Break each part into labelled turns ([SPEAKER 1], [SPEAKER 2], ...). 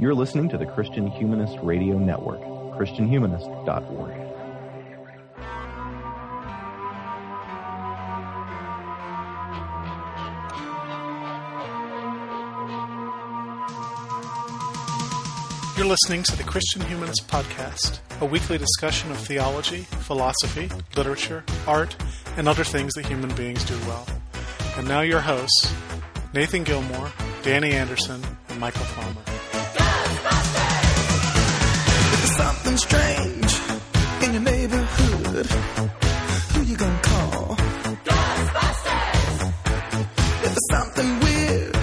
[SPEAKER 1] You're listening to the Christian Humanist Radio Network, ChristianHumanist.org.
[SPEAKER 2] You're listening to the Christian Humanist Podcast, a weekly discussion of theology, philosophy, literature, art, and other things that human beings do well. And now your hosts, Nathan Gilmour, Danny Anderson, and Michial Farmer.
[SPEAKER 3] Strange in your neighborhood. Who you gonna call? Ghostbusters! If there's something weird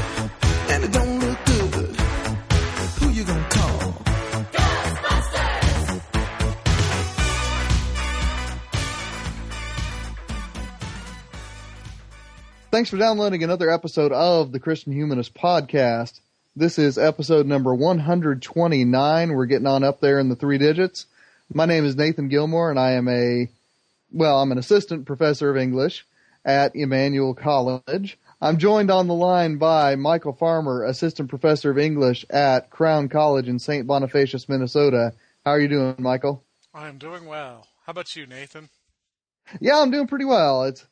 [SPEAKER 3] and it don't look good, who you gonna call? Ghostbusters!
[SPEAKER 4] Thanks for downloading another episode of the Christian Humanist Podcast. This is episode number 129. We're getting on up there in the three digits. My name is Nathan Gilmour, and I am a, well, I'm an assistant professor of English at Emmanuel College. I'm joined on the line by Michial Farmer, assistant professor of English at Crown College in St. Bonifacius, Minnesota. How are you doing, Michial?
[SPEAKER 2] I'm doing well. How about you, Nathan?
[SPEAKER 4] Yeah, I'm doing pretty well. It's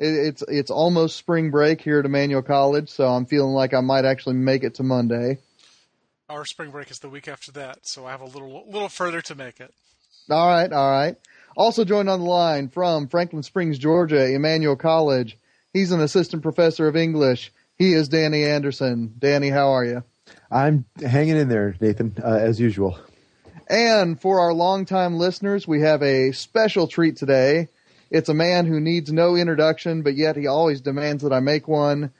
[SPEAKER 4] it's it's almost spring break here at Emmanuel College, so I'm feeling like I might actually make it to Monday.
[SPEAKER 2] Our spring break is the week after that, so I have a little little further to make it.
[SPEAKER 4] All right, all right. Also joined on the line from Franklin Springs, Georgia, Emmanuel College. He's an assistant professor of English. He is Danny Anderson. Danny, how are you?
[SPEAKER 5] I'm hanging in there, Nathan, uh, as usual.
[SPEAKER 4] And for our longtime listeners, we have a special treat today. It's a man who needs no introduction, but yet he always demands that I make one.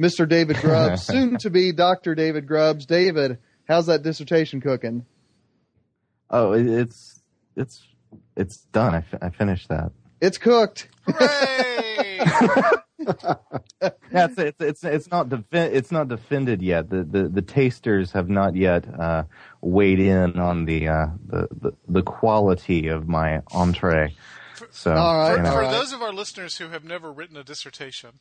[SPEAKER 4] Mr. David Grubbs, soon to be Dr. David Grubbs. David, how's that dissertation cooking?
[SPEAKER 1] Oh, it's it's it's done. I, fi- I finished that.
[SPEAKER 4] It's cooked.
[SPEAKER 2] Hooray!
[SPEAKER 1] Yeah, it's it's it's, it's not defi- it's not defended yet. The, the the tasters have not yet uh, weighed in on the, uh, the the the quality of my entree. So
[SPEAKER 4] All right,
[SPEAKER 1] you
[SPEAKER 2] for
[SPEAKER 1] know.
[SPEAKER 4] all
[SPEAKER 2] for
[SPEAKER 4] right.
[SPEAKER 2] those of our listeners who have never written a dissertation,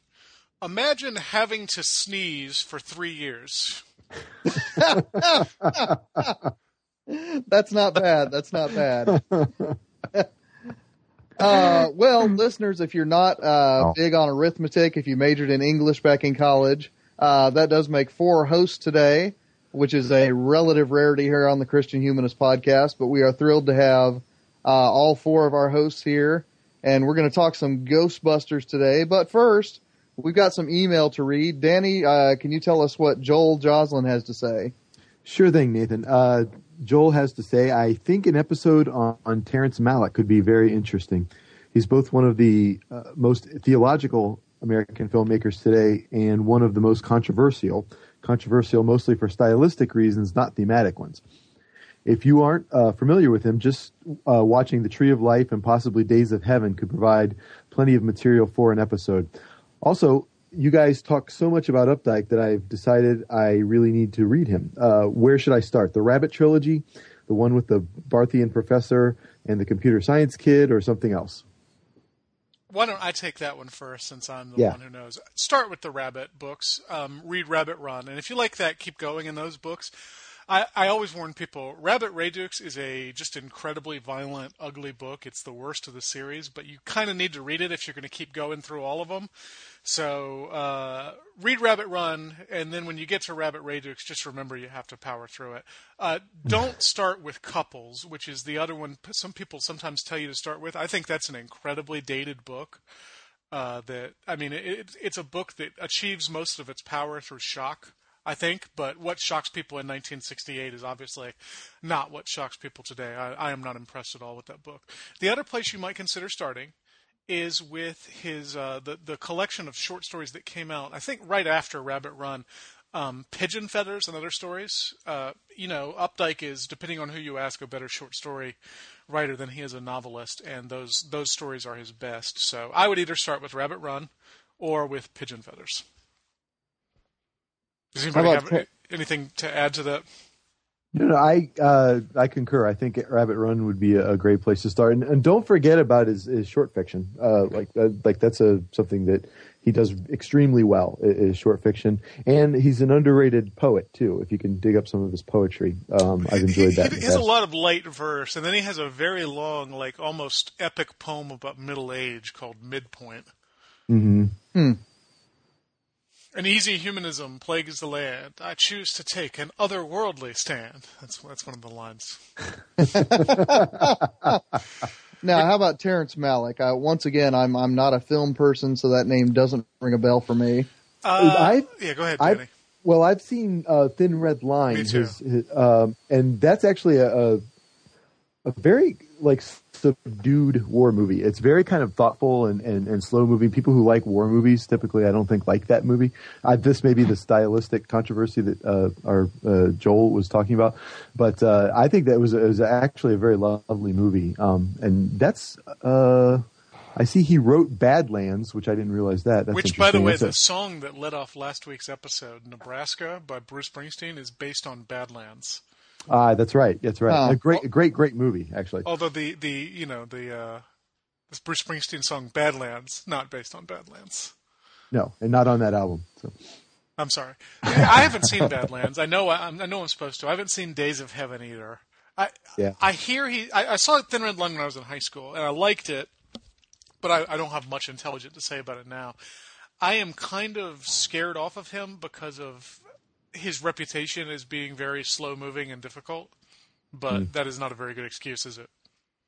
[SPEAKER 2] imagine having to sneeze for three years.
[SPEAKER 4] That's not bad. That's not bad. uh, well, listeners, if you're not uh,
[SPEAKER 1] Oh.
[SPEAKER 4] big on arithmetic, if you majored in English back in college, uh, that does make four hosts today, which is a relative rarity here on the Christian Humanist podcast. But we are thrilled to have uh, all four of our hosts here, and we're going to talk some Ghostbusters today. But first, we've got some email to read. Danny, uh, can you tell us what Joel Joslin has to say?
[SPEAKER 5] Sure thing, Nathan. Uh, Joel has to say, I think an episode on, on Terrence Malick could be very interesting. He's both one of the uh, most theological American filmmakers today and one of the most controversial. Controversial mostly for stylistic reasons, not thematic ones. If you aren't uh, familiar with him, just uh, watching The Tree of Life and possibly Days of Heaven could provide plenty of material for an episode. Also, you guys talk so much about Updike that I've decided I really need to read him. Uh, where should I start? The Rabbit trilogy, the one with the Barthian professor and the computer science kid, or something else?
[SPEAKER 2] Why don't I take that one first, since I'm the
[SPEAKER 5] Yeah.
[SPEAKER 2] one who knows? Start with the Rabbit books. Um, read Rabbit Run, and if you like that, keep going in those books. I, I always warn people: Rabbit Redux is a just incredibly violent, ugly book. It's the worst of the series, but you kind of need to read it if you're going to keep going through all of them. So uh, read Rabbit Run, and then when you get to Rabbit Redux, just remember you have to power through it. Uh, don't start with Couples, which is the other one. Some people sometimes tell you to start with. I think that's an incredibly dated book. Uh, that I mean, it, it's a book that achieves most of its power through shock. I think, but what shocks people in 1968 is obviously not what shocks people today. I, I am not impressed at all with that book. The other place you might consider starting is with his uh, the the collection of short stories that came out. I think right after Rabbit Run, um, Pigeon Feathers and other stories. Uh, you know, Updike is depending on who you ask a better short story writer than he is a novelist, and those those stories are his best. So I would either start with Rabbit Run or with Pigeon Feathers. Does anybody
[SPEAKER 4] about
[SPEAKER 2] have anything to add to that?
[SPEAKER 5] No, no, I uh, I concur. I think Rabbit Run would be a, a great place to start, and, and don't forget about his, his short fiction. Uh, like uh, like that's a something that he does extremely well. i- Is short fiction, and he's an underrated poet too. If you can dig up some of his poetry, um, I've enjoyed that.
[SPEAKER 2] He, he has a lot of light verse, and then he has a very long, like almost epic poem about middle age called Midpoint.
[SPEAKER 5] Mhm.
[SPEAKER 2] An easy humanism plagues the land. I choose to take an otherworldly stand. That's that's one of the lines.
[SPEAKER 4] Now, how about Terrence Malick? Uh, once again, I'm I'm not a film person, so that name doesn't ring a bell for me.
[SPEAKER 2] Uh,
[SPEAKER 5] I-
[SPEAKER 2] yeah, go ahead,
[SPEAKER 5] I-
[SPEAKER 2] Danny.
[SPEAKER 5] Well, I've seen uh, Thin Red Line,
[SPEAKER 2] Me too.
[SPEAKER 5] his- his, um, and that's actually a, a a very like subdued war movie. It's very kind of thoughtful and, and, and slow moving. People who like war movies typically, I don't think, like that movie. Uh, this may be the stylistic controversy that uh, our uh, Joel was talking about, but uh, I think that was it was actually a very lovely movie. Um, and that's uh, I see he wrote Badlands, which I didn't realize that. That's
[SPEAKER 2] Which, by the way,
[SPEAKER 5] That's a-
[SPEAKER 2] the song that led off last week's episode, Nebraska by Bruce Springsteen, is based on Badlands.
[SPEAKER 5] Ah, that's right. That's right.
[SPEAKER 4] Huh.
[SPEAKER 5] A great, a great, great movie, actually.
[SPEAKER 2] Although the the you know the uh, this Bruce Springsteen song Badlands not based on Badlands.
[SPEAKER 5] No, and not on that album. So.
[SPEAKER 2] I'm sorry, I haven't seen Badlands. I know I, I know I'm supposed to. I haven't seen Days of Heaven either. I
[SPEAKER 5] Yeah.
[SPEAKER 2] I hear he. I, I saw Thin Red Line when I was in high school, and I liked it, but I, I don't have much intelligent to say about it now. I am kind of scared off of him because of his reputation as being very slow moving and difficult. But
[SPEAKER 5] Hmm.
[SPEAKER 2] that is not a very good excuse, is it?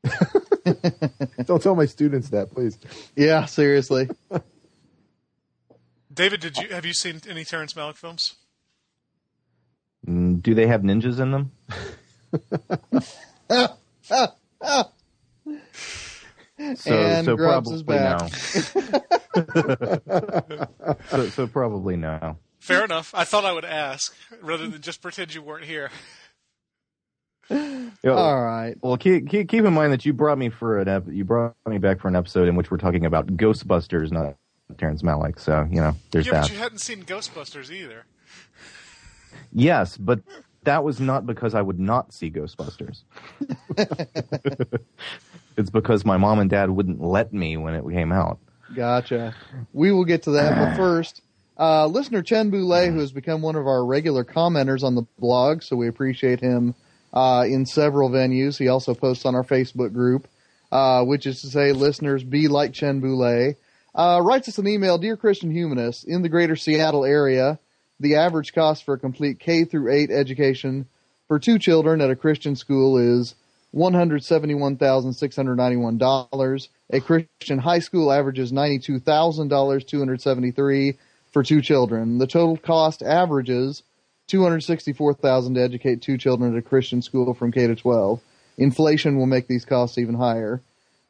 [SPEAKER 5] Don't tell my students that, please.
[SPEAKER 4] Yeah, seriously.
[SPEAKER 2] David, did you have you seen any Terrence Malick films?
[SPEAKER 1] Mm, Do they have ninjas in them? so,
[SPEAKER 4] And
[SPEAKER 1] so probably
[SPEAKER 4] his
[SPEAKER 1] no. so, so probably no.
[SPEAKER 2] Fair enough. I thought I would ask rather than just pretend you weren't here.
[SPEAKER 1] Yeah,
[SPEAKER 4] All right.
[SPEAKER 1] Well, keep, keep keep in mind that you brought me for an ep- you brought me back for an episode in which we're talking about Ghostbusters, not Terrence Malick. So you know, there's
[SPEAKER 2] Yeah,
[SPEAKER 1] that.
[SPEAKER 2] but you hadn't seen Ghostbusters either.
[SPEAKER 1] Yes, but that was not because I would not see Ghostbusters. it's because my mom and dad wouldn't let me when it came out.
[SPEAKER 4] Gotcha. We will get to that, but first, uh, listener Chen Boulay, who has become one of our regular commenters on the blog, so we appreciate him uh, in several venues. He also posts on our Facebook group, uh, which is to say, listeners be like Chen Boulay. Uh, writes us an email, dear Christian humanists, in the greater Seattle area, the average cost for a complete K through 8 education for two children at a Christian school is $171,691. A Christian high school averages $92,273 for two children. The total cost averages $264,000 to educate two children at a Christian school from K to 12. Inflation will make these costs even higher.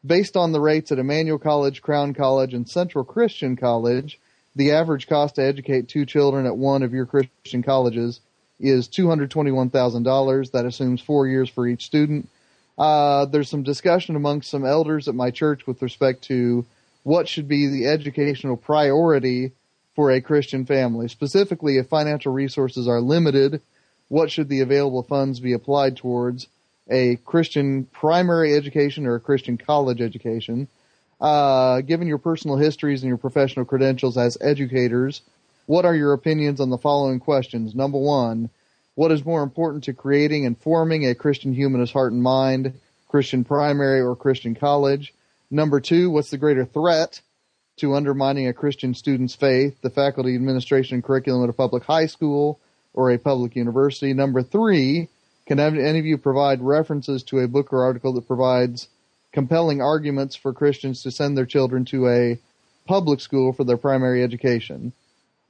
[SPEAKER 4] Based on the rates at Emmanuel College, Crown College, and Central Christian College, the average cost to educate two children at one of your Christian colleges is $221,000. That assumes four years for each student. Uh, there's some discussion amongst some elders at my church with respect to what should be the educational priority for a Christian family. Specifically, if financial resources are limited, what should the available funds be applied towards? A Christian primary education or a Christian college education? Uh, given your personal histories and your professional credentials as educators, what are your opinions on the following questions? Number one, what is more important to creating and forming a Christian humanist heart and mind, Christian primary or Christian college? Number two, what's the greater threat to undermining a Christian student's faith, the faculty, administration, curriculum at a public high school or a public university? Number three, can any of you provide references to a book or article that provides compelling arguments for Christians to send their children to a public school for their primary education?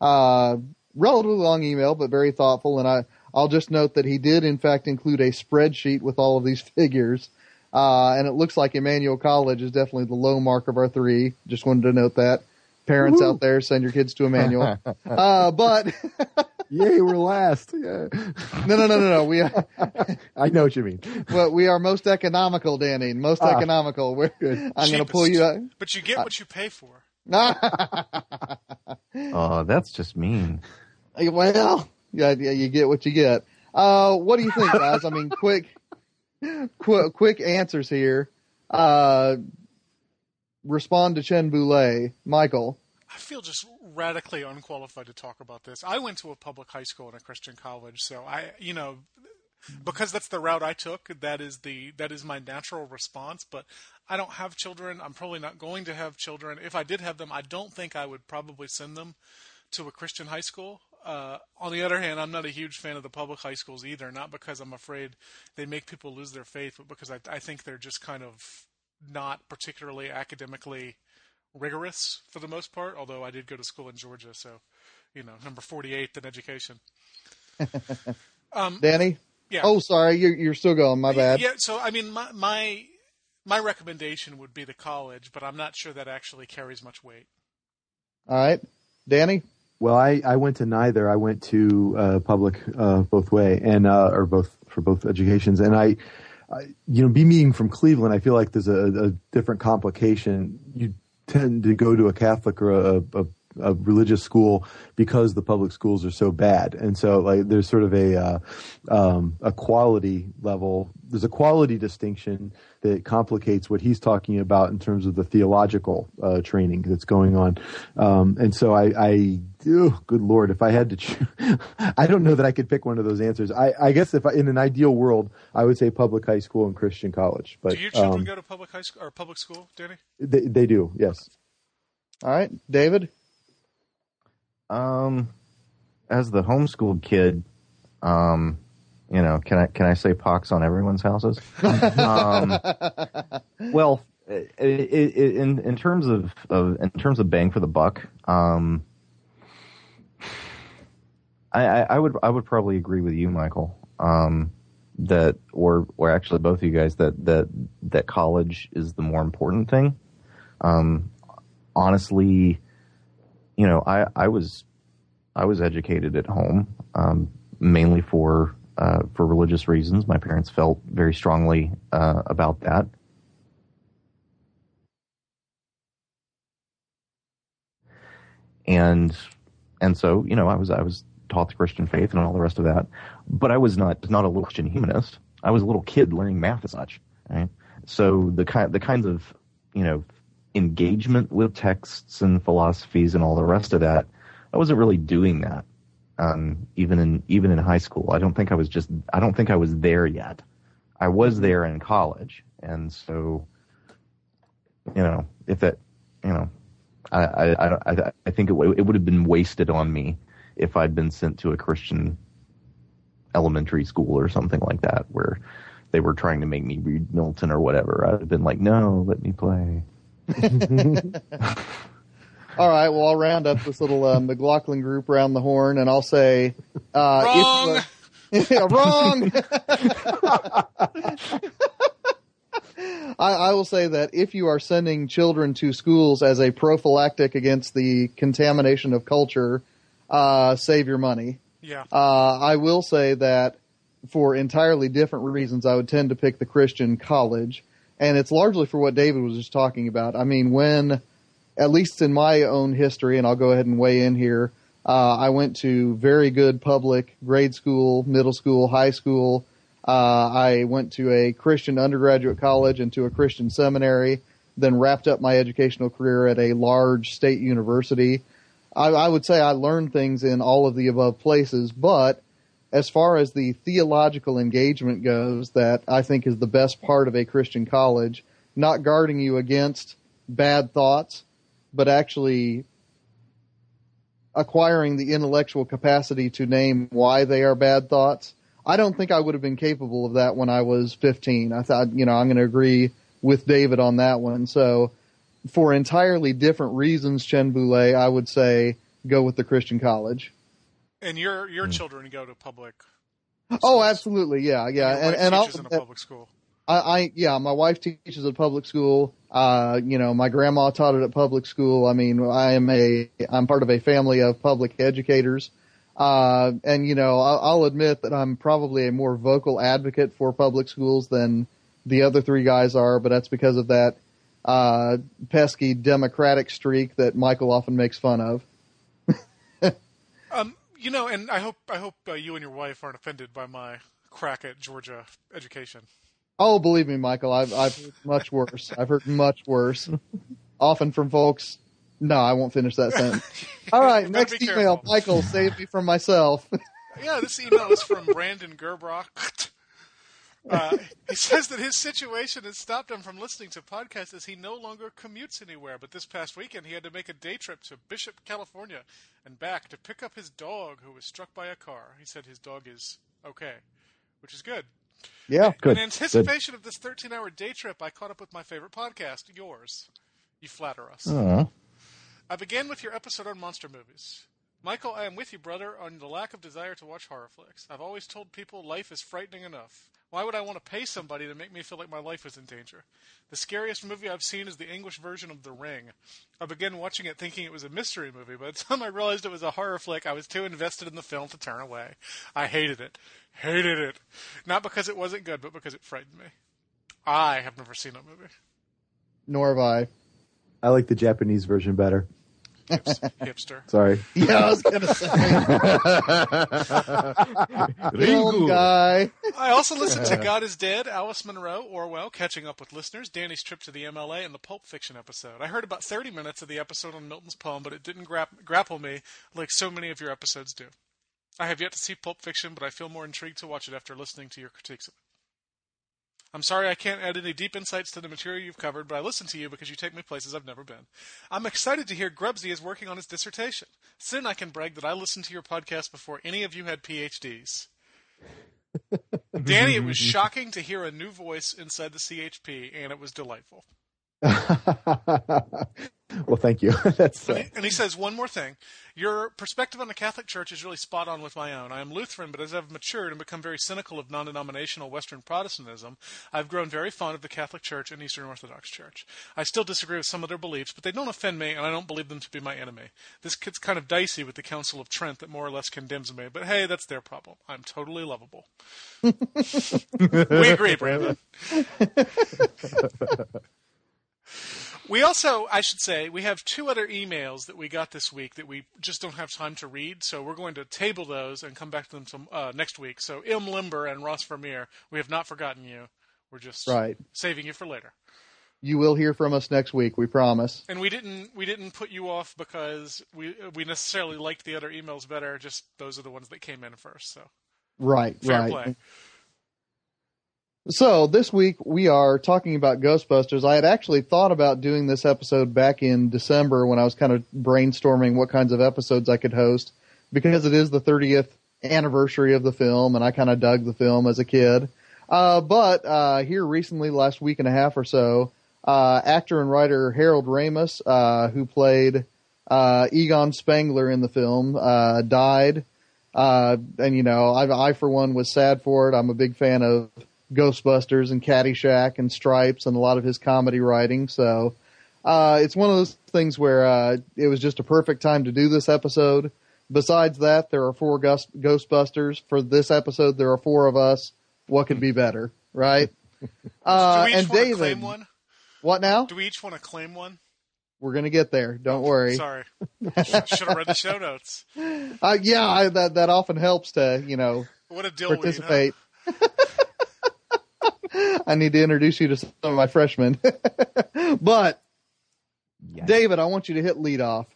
[SPEAKER 4] Uh, relatively long email, but very thoughtful. And I, I'll just note that he did, in fact, include a spreadsheet with all of these figures. Uh, and it looks like Emmanuel College is definitely the low mark of our three. Just wanted to note that. Parents out there, send your kids to Emmanuel. uh, but
[SPEAKER 5] Yay, we're last. Yeah.
[SPEAKER 4] no, no, no, no, no. We are,
[SPEAKER 5] I know what you mean.
[SPEAKER 4] well, we are most economical, Danny. Most
[SPEAKER 5] Ah,
[SPEAKER 4] economical. We're, good. I'm going to pull you out.
[SPEAKER 2] But you get what you pay for.
[SPEAKER 1] Oh, that's just mean.
[SPEAKER 4] Well, yeah, yeah, you get what you get. Uh, what do you think, guys? I mean, quick, quick, quick answers here. Uh, respond to Chen Boulay, Michial.
[SPEAKER 2] I feel just radically unqualified to talk about this. I went to a public high school and a Christian college, so I, you know, because that's the route I took. That is the that is my natural response. But I don't have children. I'm probably not going to have children. If I did have them, I don't think I would probably send them to a Christian high school. Uh, on the other hand, I'm not a huge fan of the public high schools either. Not because I'm afraid they make people lose their faith, but because I, I think they're just kind of not particularly academically rigorous for the most part. Although I did go to school in Georgia, so you know, number 48 in education.
[SPEAKER 4] Um, Danny.
[SPEAKER 2] Yeah.
[SPEAKER 4] Oh, sorry, you're you're still going. My bad.
[SPEAKER 2] Yeah. So I mean, my my my recommendation would be the college, but I'm not sure that actually carries much weight.
[SPEAKER 4] All right, Danny.
[SPEAKER 5] Well, I, I went to neither. I went to uh, public uh, both way and uh, or both for both educations, and I, I, you know, be being from Cleveland, I feel like there's a, a different complication. You tend to go to a Catholic or a, a a religious school because the public schools are so bad. And so like there's sort of a uh, um, a quality level. There's a quality distinction that complicates what he's talking about in terms of the theological uh, training that's going on. Um, and so I, I oh, good lord, if I had to, choose, I don't know that I could pick one of those answers. I, I guess if I, in an ideal world, I would say public high school and Christian college. But
[SPEAKER 2] do your children
[SPEAKER 5] um,
[SPEAKER 2] go to public high school or public school, Danny?
[SPEAKER 5] They, they do, yes.
[SPEAKER 4] All right, David.
[SPEAKER 1] Um, as the homeschooled kid, um, you know, can I can I say pox on everyone's houses? um, well, it, it, it, in in terms of, of in terms of bang for the buck, um, I, I, I would I would probably agree with you, Michial. Um, that or or actually both of you guys that that that college is the more important thing. Um, honestly, you know, I, I was I was educated at home um, mainly for uh, for religious reasons. My parents felt very strongly uh, about that. And and so you know I was I was taught the Christian faith and all the rest of that, but I was not not a little Christian humanist. I was a little kid learning math as such. Right? So the kind the kinds of you know engagement with texts and philosophies and all the rest of that, I wasn't really doing that. Um, even in even in high school, I don't think I was just I don't think I was there yet. I was there in college, and so you know if that you know I I I, I think it, it would have been wasted on me if I'd been sent to a Christian elementary school or something like that where they were trying to make me read Milton or whatever. I'd have been like, no, let me play.
[SPEAKER 4] All right, well, I'll round up this little uh, McLaughlin group around the horn, and I'll say, uh,
[SPEAKER 2] wrong.
[SPEAKER 4] If, uh, wrong. I, I, will say that if you are sending children to schools as a prophylactic against the contamination of culture, uh, save your money.
[SPEAKER 2] Yeah.
[SPEAKER 4] Uh, I will say that for entirely different reasons, I would tend to pick the Christian college and it's largely for what David was just talking about. I mean, when, at least in my own history, and I'll go ahead and weigh in here, uh, I went to very good public grade school, middle school, high school. Uh, I went to a Christian undergraduate college and to a Christian seminary, then wrapped up my educational career at a large state university. I, I would say I learned things in all of the above places, but as far as the theological engagement goes, that I think is the best part of a Christian college, not guarding you against bad thoughts, but actually acquiring the intellectual capacity to name why they are bad thoughts. I don't think I would have been capable of that when I was 15. I thought, you know, I'm going to agree with David on that one. So for entirely different reasons, Chen Boulay, I would say go with the Christian college.
[SPEAKER 2] And your your mm. children go to public.
[SPEAKER 4] Schools. Oh, absolutely, yeah, yeah,
[SPEAKER 2] and
[SPEAKER 4] and
[SPEAKER 2] I'll, in a public school.
[SPEAKER 4] I, I yeah, my wife teaches at public school. Uh, you know, my grandma taught it at public school. I mean, I am a I'm part of a family of public educators. Uh, and you know, I'll, I'll admit that I'm probably a more vocal advocate for public schools than the other three guys are, but that's because of that uh, pesky democratic streak that Michial often makes fun of.
[SPEAKER 2] um, you know, and I hope I hope uh, you and your wife aren't offended by my crack at Georgia education.
[SPEAKER 4] Oh, believe me, Michial, I've I've heard much worse. I've heard much worse, often from folks No, I won't finish that sentence. All right, next email.
[SPEAKER 2] careful.
[SPEAKER 4] Michial, save me from myself.
[SPEAKER 2] Yeah, this email is from Brandon Gerbrock. Uh, he says that his situation has stopped him from listening to podcasts as he no longer commutes anywhere. But this past weekend, he had to make a day trip to Bishop, California, and back to pick up his dog who was struck by a car. He said his dog is okay, which is good.
[SPEAKER 4] yeah.
[SPEAKER 1] Good.
[SPEAKER 2] In anticipation of this 13-hour day trip, I caught up with my favorite podcast, yours. You flatter us. I began with your episode on monster movies. Michael, I am with you, brother, on the lack of desire to watch horror flicks. I've always told people life is frightening enough. Why would I want to pay somebody to make me feel like my life is in danger? The scariest movie I've seen is the English version of The Ring. I began watching it thinking it was a mystery movie. By the time I realized it was a horror flick, I was too invested in the film to turn away. I hated it. Hated it. Not because it wasn't good, but because it frightened me. I have never seen that movie.
[SPEAKER 4] Nor have I.
[SPEAKER 5] I like the Japanese version better.
[SPEAKER 2] Hips- hipster.
[SPEAKER 5] Sorry.
[SPEAKER 4] Yeah, I was gonna say. Film guy.
[SPEAKER 2] I also listened to God is Dead, Alice Munro, Orwell, Catching Up with Listeners, Danny's Trip to the MLA, and the Pulp Fiction episode. I heard about 30 minutes of the episode on Milton's poem, but it didn't grap- grapple me like so many of your episodes do. I have yet to see Pulp Fiction, but I feel more intrigued to watch it after listening to your critiques of it. I'm sorry I can't add any deep insights to the material you've covered, but I listen to you because you take me places I've never been. I'm excited to hear Grubsy is working on his dissertation. Soon I can brag that I listened to your podcast before any of you had PhDs. Danny, it was shocking to hear a new voice inside the CHP, and it was delightful.
[SPEAKER 5] well, thank you. That's
[SPEAKER 2] And he, and he says one more thing. Your perspective on the Catholic Church is really spot on with my own. I am Lutheran, but as I've matured and become very cynical of non denominational Western Protestantism, I've grown very fond of the Catholic Church and Eastern Orthodox Church. I still disagree with some of their beliefs, but they don't offend me, and I don't believe them to be my enemy. This gets kind of dicey with the Council of Trent that more or less condemns me, but hey, that's their problem. I'm totally lovable. we agree, Brandon. We also, I should say, we have two other emails that we got this week that we just don't have time to read, so we're going to table those and come back to them some, uh, next week. So, Im Limber and Ross Vermeer, we have not forgotten you. We're just
[SPEAKER 4] Right.
[SPEAKER 2] saving you for later.
[SPEAKER 4] You will hear from us next week, we promise.
[SPEAKER 2] And we didn't we didn't put you off because we we necessarily liked the other emails better. Just those are the ones that came in first. So
[SPEAKER 4] Right,
[SPEAKER 2] fair
[SPEAKER 4] right.
[SPEAKER 2] play.
[SPEAKER 4] So this week we are talking about Ghostbusters. I had actually thought about doing this episode back in December when I was kind of brainstorming what kinds of episodes I could host because it is the 30th anniversary of the film and I kind of dug the film as a kid. Uh, but uh, here recently, last week and a half or so, uh, actor and writer Harold Ramis, uh, who played uh, Egon Spengler in the film, uh, died. And you know, I, I for one was sad for it. I'm a big fan of Ghostbusters and Caddyshack and Stripes and a lot of his comedy writing. So uh, it's one of those things where uh, it was just a perfect time to do this episode. Besides that, there are four Ghost- Ghostbusters. For this episode, there are four of us. What could be better, right? Uh,
[SPEAKER 2] Do we each
[SPEAKER 4] and
[SPEAKER 2] want to
[SPEAKER 4] David,
[SPEAKER 2] claim one?
[SPEAKER 4] what now?
[SPEAKER 2] Do we each want to claim one?
[SPEAKER 4] We're gonna get there. Don't worry.
[SPEAKER 2] Sorry, should have read the show notes.
[SPEAKER 4] Uh, yeah, I, that that often helps to you know
[SPEAKER 2] What a deal! Huh?
[SPEAKER 4] I need to introduce you to some of my freshmen. but
[SPEAKER 1] Yeah.
[SPEAKER 4] David, I want you to hit lead off.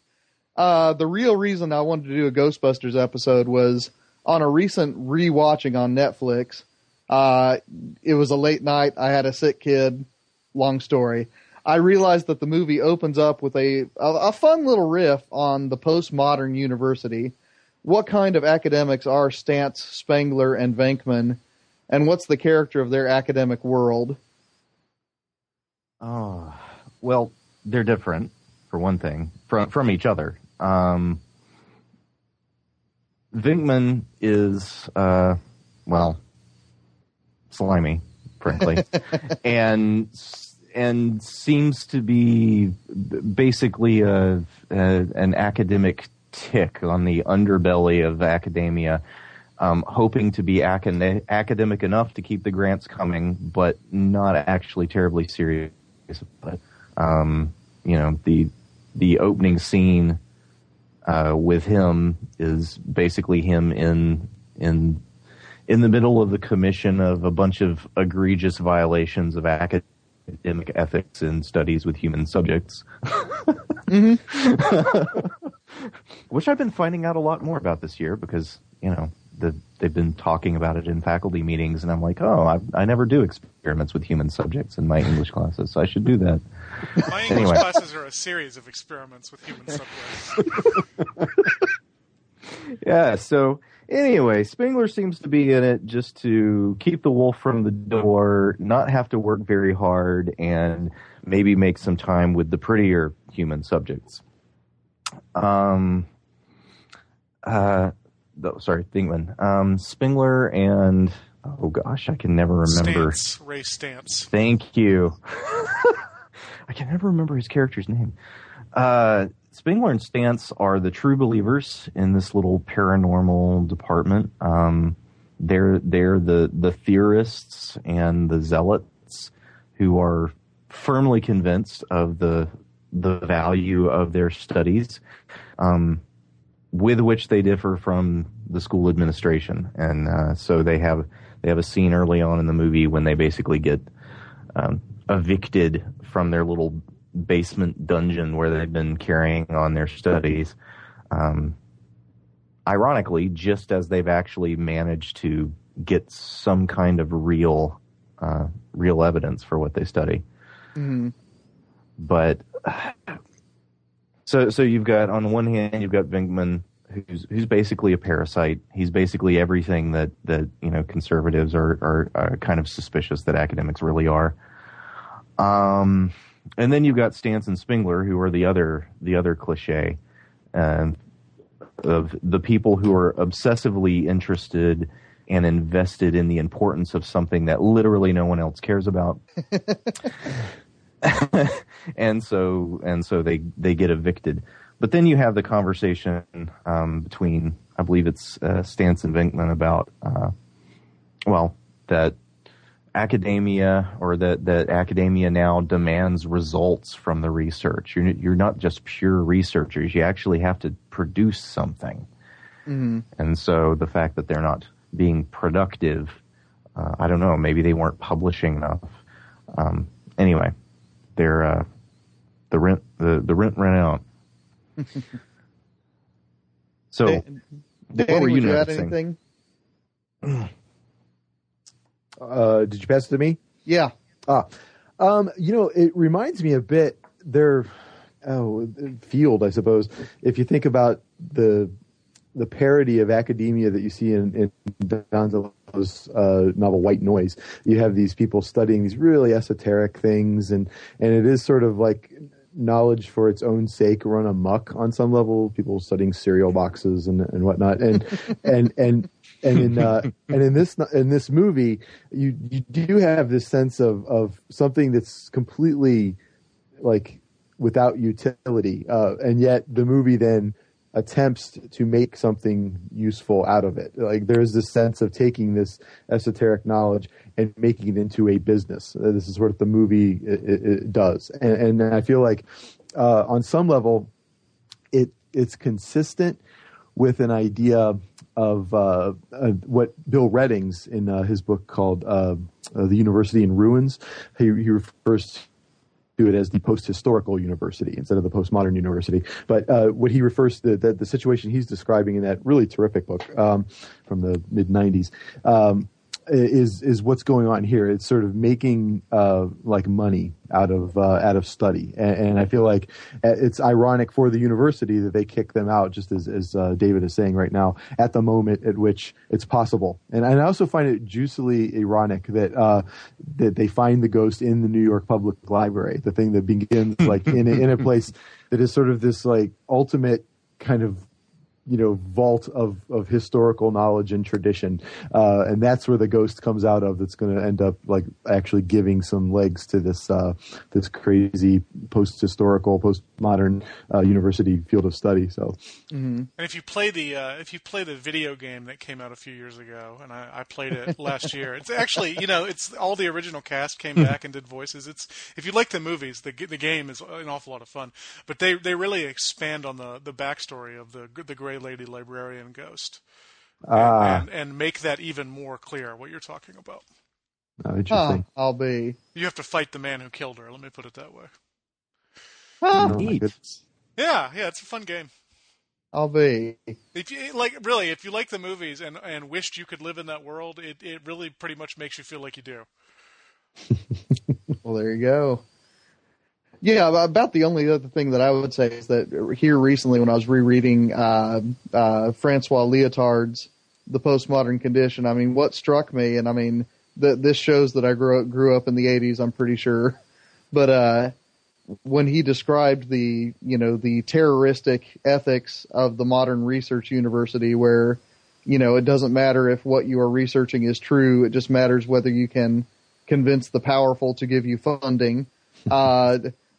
[SPEAKER 4] Uh, the real reason I wanted to do a Ghostbusters episode was on a recent rewatching on Netflix. Uh, it was a late night. I had a sick kid. Long story. I realized that the movie opens up with a, a, a fun little riff on the postmodern university. What kind of academics are Stantz, Spengler, and Venkman? And what's the character of their academic world?
[SPEAKER 1] Oh, well, they're different for one thing from from each other. Um, Venkman is uh, well, slimy, frankly, and and seems to be basically a, a an academic tick on the underbelly of academia. Um, hoping to be acad- academic enough to keep the grants coming, but not actually terribly serious But. Um, you know, the the opening scene uh, with him is basically him in in in the middle of the commission of a bunch of egregious violations of academic ethics in studies with human subjects. Which I've been finding out a lot more about this year because you know the, they've been talking about it in faculty meetings, and I'm like, oh, I, I never do experiments with human subjects in my English classes, so I should do that.
[SPEAKER 2] My English
[SPEAKER 1] Anyway.
[SPEAKER 2] classes are a series of experiments with human subjects.
[SPEAKER 1] Yeah. So anyway, Spengler seems to be in it just to keep the wolf from the door, not have to work very hard, and maybe make some time with the prettier human subjects. Um. Uh. Though, sorry, Thingman. Um. Spengler and oh gosh, I can never remember.
[SPEAKER 2] Stantz, Ray Stantz.
[SPEAKER 1] Thank you. I can never remember his character's name. Uh, Spengler and Stantz are the true believers in this little paranormal department. Um, they're they're the the theorists and the zealots who are firmly convinced of the the value of their studies, um, with which they differ from the school administration. And uh, so they have they have a scene early on in the movie when they basically get um, evicted from their little basement dungeon where they've been carrying on their studies. Um, ironically, just as they've actually managed to get some kind of real, uh, real evidence for what they study. But so, so you've got on one hand, you've got Venkman, who's who's basically a parasite. He's basically everything that that you know conservatives are are, are kind of suspicious that academics really are. Um, and then you've got Stantz and Spengler, who are the other the other cliche, um, of the people who are obsessively interested and invested in the importance of something that literally no one else cares about. and so and so they they get evicted. But then you have the conversation um, between I believe it's uh, Stantz and Venkman about uh, well that academia or that that academia now demands results from the research. You're you're not just pure researchers. You actually have to produce something. And so the fact that they're not being productive, uh, I don't know. Maybe they weren't publishing enough. Um, anyway, they're uh, the rent the the rent ran out. so
[SPEAKER 4] Dan-
[SPEAKER 1] what
[SPEAKER 4] Danny,
[SPEAKER 1] were you
[SPEAKER 4] would you
[SPEAKER 1] noticing?
[SPEAKER 4] anything?
[SPEAKER 5] Uh, did you pass it to me?
[SPEAKER 4] Yeah.
[SPEAKER 5] Ah, um, you know, it reminds me a bit their oh field, I suppose. If you think about the the parody of academia that you see in, in Gonzalo's uh, novel White Noise, you have these people studying these really esoteric things, and and it is sort of like knowledge for its own sake run amok on some level. People studying cereal boxes and and whatnot, and and and and in uh, and in this in this movie, you you do have this sense of of something that's completely like without utility, uh, and yet the movie then attempts to make something useful out of it. Like there's this sense of taking this esoteric knowledge and making it into a business. Uh, This is what the movie it, it, does, and, and I feel like uh, on some level, it it's consistent with an idea of uh, uh, what Bill Readings in uh, his book called uh, uh, "The University in Ruins." He, he refers to it as the post-historical university instead of the postmodern university. But uh, what he refers to the, the situation he's describing in that really terrific book um, from the mid '90s. Um, is is what's going on here? It's sort of making uh, like money out of uh, out of study, and, and I feel like uh, it's ironic for the university that they kick them out, just as as uh, David is saying right now, at the moment at which it's possible. And, and I also find it juicily ironic that uh, that they find the ghost in the New York Public Library, the thing that begins like in a, in a place that is sort of this like ultimate kind of you know vault of of historical knowledge and tradition uh, and that's where the ghost comes out of that's going to end up like actually giving some legs to this uh, this crazy post historical post modern uh, university field of study so
[SPEAKER 2] And if you play the uh, if you play the video game that came out a few years ago, and I, I played it last year, it's actually you know it's all the original cast came back and did voices. It's if you like the movies, the the game is an awful lot of fun. But they they really expand on the the backstory of the the Gray Lady librarian ghost,
[SPEAKER 5] ah
[SPEAKER 2] and and make that even more clear what you're talking about.
[SPEAKER 5] oh,
[SPEAKER 4] Huh,
[SPEAKER 5] interesting
[SPEAKER 4] I'll be.
[SPEAKER 2] You have to fight the man who killed her. Let me put it that way.
[SPEAKER 4] Huh.
[SPEAKER 5] Oh, my
[SPEAKER 2] Yeah, yeah, it's a fun game.
[SPEAKER 4] I'll be.
[SPEAKER 2] If you like, really, if you like the movies and and wished you could live in that world, it it really pretty much makes you feel like you do.
[SPEAKER 4] Well, there you go. Yeah, about the only other thing that I would say is that here recently, when I was rereading uh, uh, Francois Lyotard's "The Postmodern Condition," I mean, what struck me, and I mean, th- this shows that I grew up, grew up in the '80s. I'm pretty sure, but uh, when he described the you know the terroristic ethics of the modern research university, where you know it doesn't matter if what you are researching is true, it just matters whether you can convince the powerful to give you funding.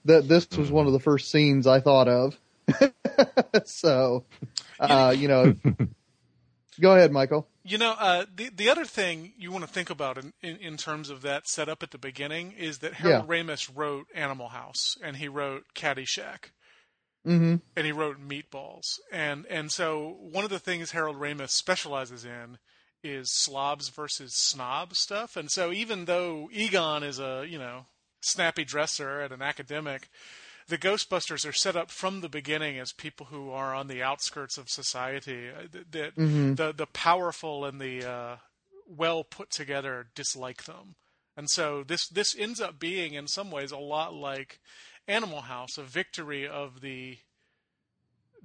[SPEAKER 4] That this was one of the first scenes I thought of. so, uh, you know, go ahead, Michial.
[SPEAKER 2] You know, uh, the the other thing you want to think about in, in, in terms of that setup at the beginning is that Harold
[SPEAKER 4] Yeah.
[SPEAKER 2] Ramis wrote Animal House and he wrote Caddyshack
[SPEAKER 4] Mm-hmm.
[SPEAKER 2] and he wrote Meatballs and and so one of the things Harold Ramis specializes in is slobs versus snob stuff and so even though Egon is a you know snappy dresser and an academic the Ghostbusters are set up from the beginning as people who are on the outskirts of society. uh, th- That the the powerful and the uh, well put together dislike them, and so this this ends up being in some ways a lot like Animal House, a victory of the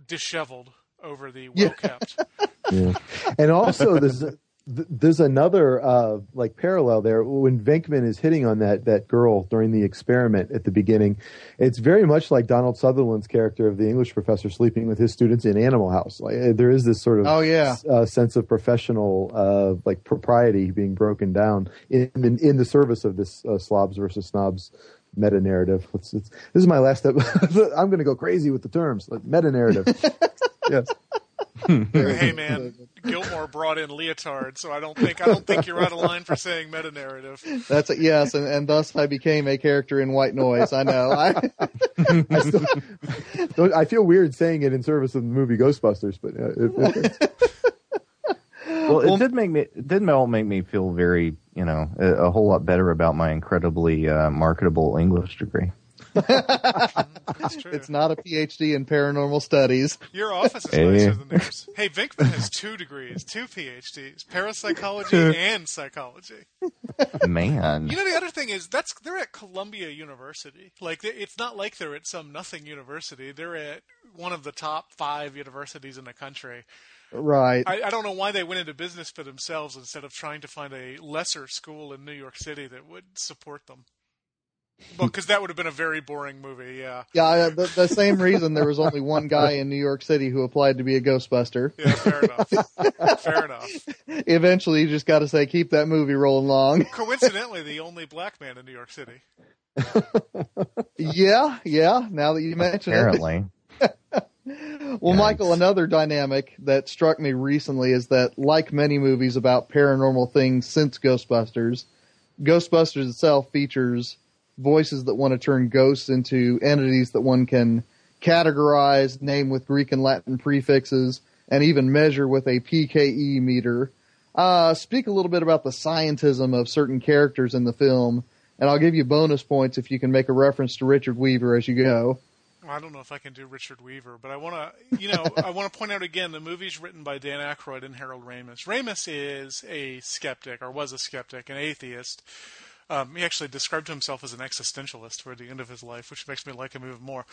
[SPEAKER 2] disheveled over the well kept.
[SPEAKER 5] Yeah. And also, there's th- there's another uh, like parallel there when Venkman is hitting on that that girl during the experiment at the beginning. It's very much like Donald Sutherland's character of the English professor sleeping with his students in Animal House. Like uh, there is this sort of
[SPEAKER 4] Oh, yeah.
[SPEAKER 5] uh, sense of professional uh, like propriety being broken down in in, in the service of this uh, slobs versus snobs meta narrative. This is my last step. I'm going to go crazy with the terms like meta narrative. yes.
[SPEAKER 2] Hey man, Gilmour brought in Lyotard, so I don't think I don't think you're out of line for saying meta narrative.
[SPEAKER 4] That's a, yes, and, and thus I became a character in White Noise. I know. I,
[SPEAKER 5] I, still, I feel weird saying it in service of the movie Ghostbusters, but uh, it, it,
[SPEAKER 1] Well, it did make me it did all make me feel very you know a, a whole lot better about my incredibly uh, marketable English degree.
[SPEAKER 2] That's true.
[SPEAKER 4] it's not a PhD in paranormal studies.
[SPEAKER 2] Your office is
[SPEAKER 1] Hey.
[SPEAKER 2] nicer than theirs. Hey, Venkman has two degrees, two PhDs, parapsychology and psychology.
[SPEAKER 1] Man,
[SPEAKER 2] You know, the other thing is that's they're at Columbia University. Like, it's not like they're at some nothing university. They're at one of the top five universities in the country.
[SPEAKER 4] Right.
[SPEAKER 2] I, I don't know why they went into business for themselves instead of trying to find a lesser school in New York City that would support them. Well, because that would have been a very boring movie. Yeah.
[SPEAKER 4] Yeah, the, the same reason there was only one guy in New York City who applied to be a Ghostbuster.
[SPEAKER 2] Yeah, fair enough. fair enough.
[SPEAKER 4] Eventually, you just got to say, keep that movie rolling long.
[SPEAKER 2] Coincidentally, the only black man in New York City.
[SPEAKER 4] yeah, yeah. Now that you mention it,
[SPEAKER 1] apparently.
[SPEAKER 4] Well, Michial, another dynamic that struck me recently is that, like many movies about paranormal things since Ghostbusters, Ghostbusters itself features voices that want to turn ghosts into entities that one can categorize, name with Greek and Latin prefixes, and even measure with a PKE meter. Uh, speak a little bit about the scientism of certain characters in the film, and I'll give you bonus points if you can make a reference to Richard Weaver as you go.
[SPEAKER 2] I don't know if I can do Richard Weaver, but I want to, you know, I want to point out again the movie's written by Dan Aykroyd and Harold Ramis. Ramis is a skeptic, or was a skeptic, an atheist. Um, he actually described himself as an existentialist toward the end of his life, which makes me like him even more.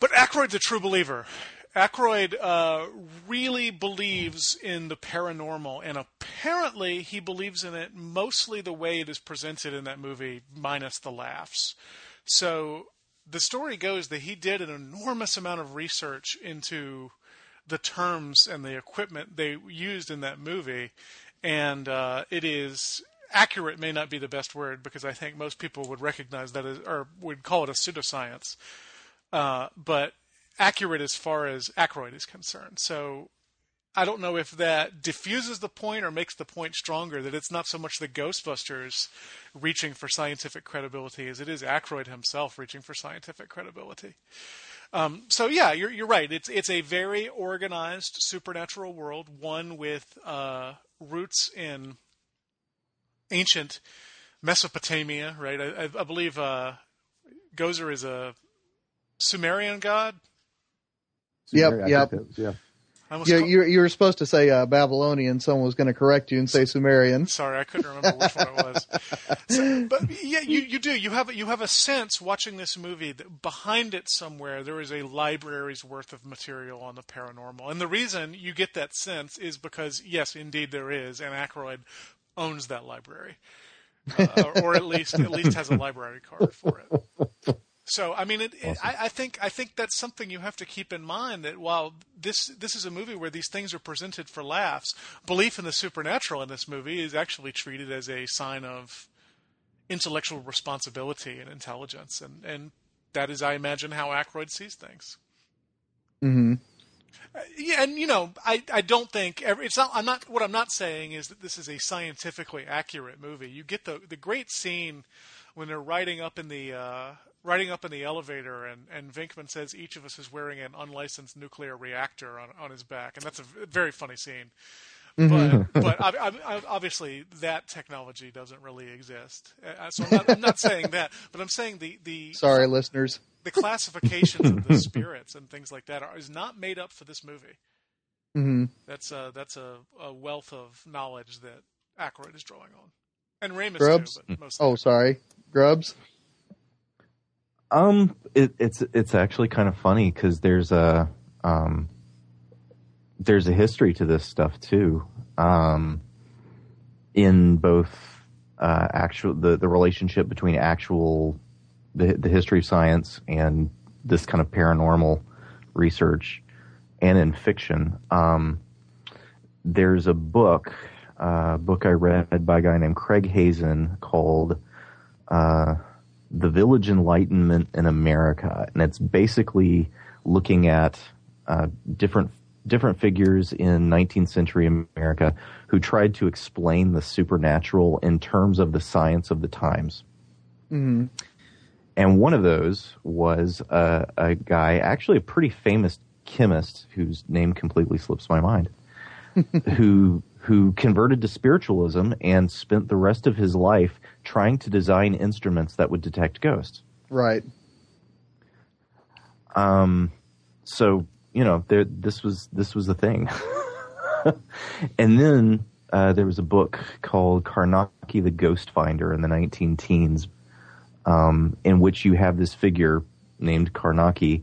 [SPEAKER 2] But Aykroyd's a true believer. Aykroyd uh, really believes in the paranormal, and apparently he believes in it mostly the way it is presented in that movie, minus the laughs. So the story goes that he did an enormous amount of research into the terms and the equipment they used in that movie, and uh, it is accurate. May not be the best word because I think most people would recognize that as, or would call it a pseudoscience, uh, but accurate as far as Aykroyd is concerned. So I don't know if that diffuses the point or makes the point stronger that it's not so much the Ghostbusters reaching for scientific credibility as it is Aykroyd himself reaching for scientific credibility. Um, so yeah, you're you're right. It's it's a very organized supernatural world, one with uh, roots in ancient Mesopotamia. Right, I, I, I believe uh, Gozer is a Sumerian god.
[SPEAKER 4] Yep,
[SPEAKER 5] Sumerian, I
[SPEAKER 4] yep.
[SPEAKER 5] think that was- yeah.
[SPEAKER 2] I
[SPEAKER 4] You, you, you were supposed to say uh, Babylonian. Someone was going to correct you and say Sumerian.
[SPEAKER 2] Sorry, I couldn't remember which one it was. So, but yeah, you, you do. You have a- you have a sense watching this movie that behind it somewhere there is a library's worth of material on the paranormal, and the reason you get that sense is because yes, indeed there is, and Aykroyd owns that library, uh, or at least at least has a library card for it. So I mean, it, it, I, I think I think that's something you have to keep in mind that while this this is a movie where these things are presented for laughs, belief in the supernatural in this movie is actually treated as a sign of intellectual responsibility and intelligence, and and that is, I imagine, how Aykroyd sees things.
[SPEAKER 4] hmm
[SPEAKER 2] Yeah, and you know, I, I don't think every, it's not. I'm not. What I'm not saying is that this is a scientifically accurate movie. You get the the great scene when they're riding up in the uh, riding up in the elevator, and and Venkman says each of us is wearing an unlicensed nuclear reactor on on his back, and that's a very funny scene. But but ob- ob- ob- obviously that technology doesn't really exist. Uh, so I'm not, I'm not saying that, but I'm saying the the
[SPEAKER 4] Sorry, listeners.
[SPEAKER 2] The classifications of the spirits and things like that are, is not made up for this movie.
[SPEAKER 4] hmm
[SPEAKER 2] That's a that's a, a wealth of knowledge that Aykroyd is drawing on, and Ramis
[SPEAKER 4] Grubbs?
[SPEAKER 2] too, but.
[SPEAKER 4] Oh, sorry, Grubbs.
[SPEAKER 1] Um, it, it's it's actually kind of funny because there's a um, there's a history to this stuff too. Um, in both uh, actual the the relationship between actual the the history of science and this kind of paranormal research, and in fiction. Um, there's a book, uh, book I read by a guy named Craig Hazen called. Uh, the Village Enlightenment in America, and it's basically looking at uh, different different figures in 19th century America who tried to explain the supernatural in terms of the science of the times.
[SPEAKER 4] hmm
[SPEAKER 1] And one of those was a, a guy, actually a pretty famous chemist whose name completely slips my mind, who who converted to spiritualism and spent the rest of his life trying to design instruments that would detect ghosts.
[SPEAKER 4] Right.
[SPEAKER 1] Um, so you know, there this was this was the thing. and then uh, there was a book called Carnacki the Ghost Finder in the 19 teens, um, in which you have this figure named Carnacki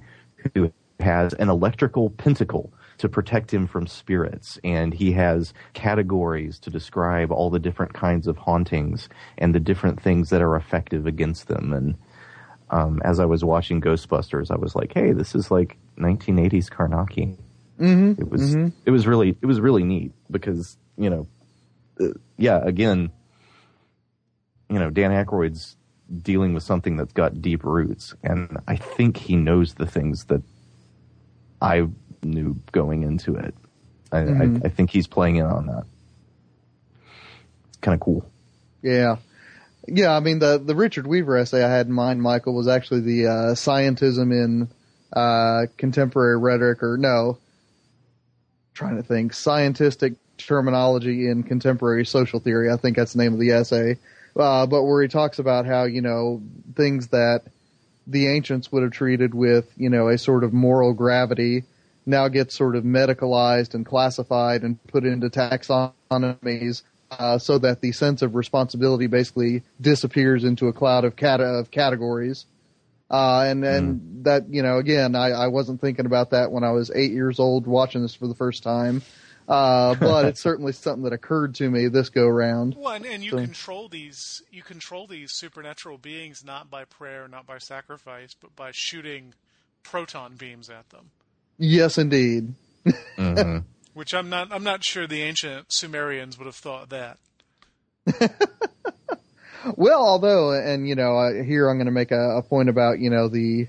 [SPEAKER 1] who has an electrical pentacle to protect him from spirits, and he has categories to describe all the different kinds of hauntings and the different things that are effective against them. And um, as I was watching Ghostbusters, I was like, "Hey, this is like 1980s Carnacki."
[SPEAKER 4] hmm
[SPEAKER 1] It was it was really it was really neat because you know, uh, yeah, again, you know, Dan Aykroyd's dealing with something that's got deep roots, and I think he knows the things that I knew going into it. I,
[SPEAKER 4] Mhm.
[SPEAKER 1] I, I think he's playing in on that. It's kind of cool.
[SPEAKER 4] Yeah. Yeah, I mean the the Richard Weaver essay I had in mind, Michial, was actually the uh, scientism in uh, contemporary rhetoric, or no, trying to think, scientific terminology in contemporary social theory. I think that's the name of the essay. Uh, but where he talks about how you know things that the ancients would have treated with you know a sort of moral gravity now gets sort of medicalized and classified and put into taxonomies uh, so that the sense of responsibility basically disappears into a cloud of, cat- of categories. Uh, and and that you know again I, I wasn't thinking about that when I was eight years old watching this for the first time, uh, but it's certainly something that occurred to me this go round.
[SPEAKER 2] Well, and, and you
[SPEAKER 4] So-
[SPEAKER 2] control these you control these supernatural beings not by prayer, not by sacrifice, but by shooting proton beams at them.
[SPEAKER 4] Yes, indeed.
[SPEAKER 1] Mhm.
[SPEAKER 2] Which I'm not I'm not sure the ancient Sumerians would have thought that.
[SPEAKER 4] Well, although, and you know, uh, here I'm going to make a, a point about you know the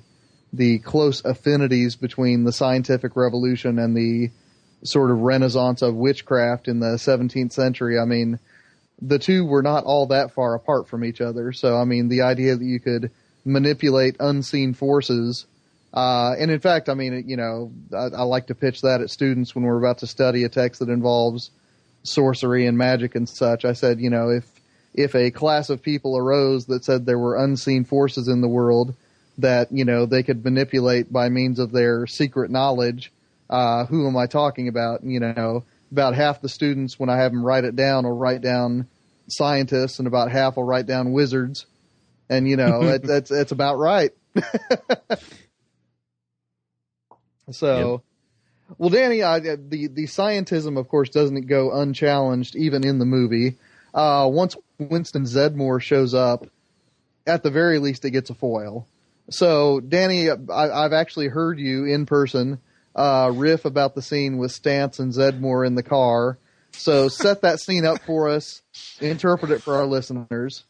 [SPEAKER 4] the close affinities between the scientific revolution and the sort of renaissance of witchcraft in the 17th century. I mean, the two were not all that far apart from each other. So, I mean, the idea that you could manipulate unseen forces, uh, and in fact, I mean, you know, I, I like to pitch that at students when we're about to study a text that involves sorcery and magic and such. I said, you know, if if a class of people arose that said there were unseen forces in the world that you know they could manipulate by means of their secret knowledge, uh, who am I talking about? You know, about half the students, when I have them write it down, will write down scientists, and about half will write down wizards. And you know, it, that's that's about right. so, well, Danny, I, the the scientism, of course, doesn't go unchallenged even in the movie. Uh, once Winston Zeddemore shows up, at the very least, it gets a foil. So, Danny, I, I've actually heard you in person uh, riff about the scene with Stantz and Zeddemore in the car. So, set that scene up for us. Interpret it for our listeners.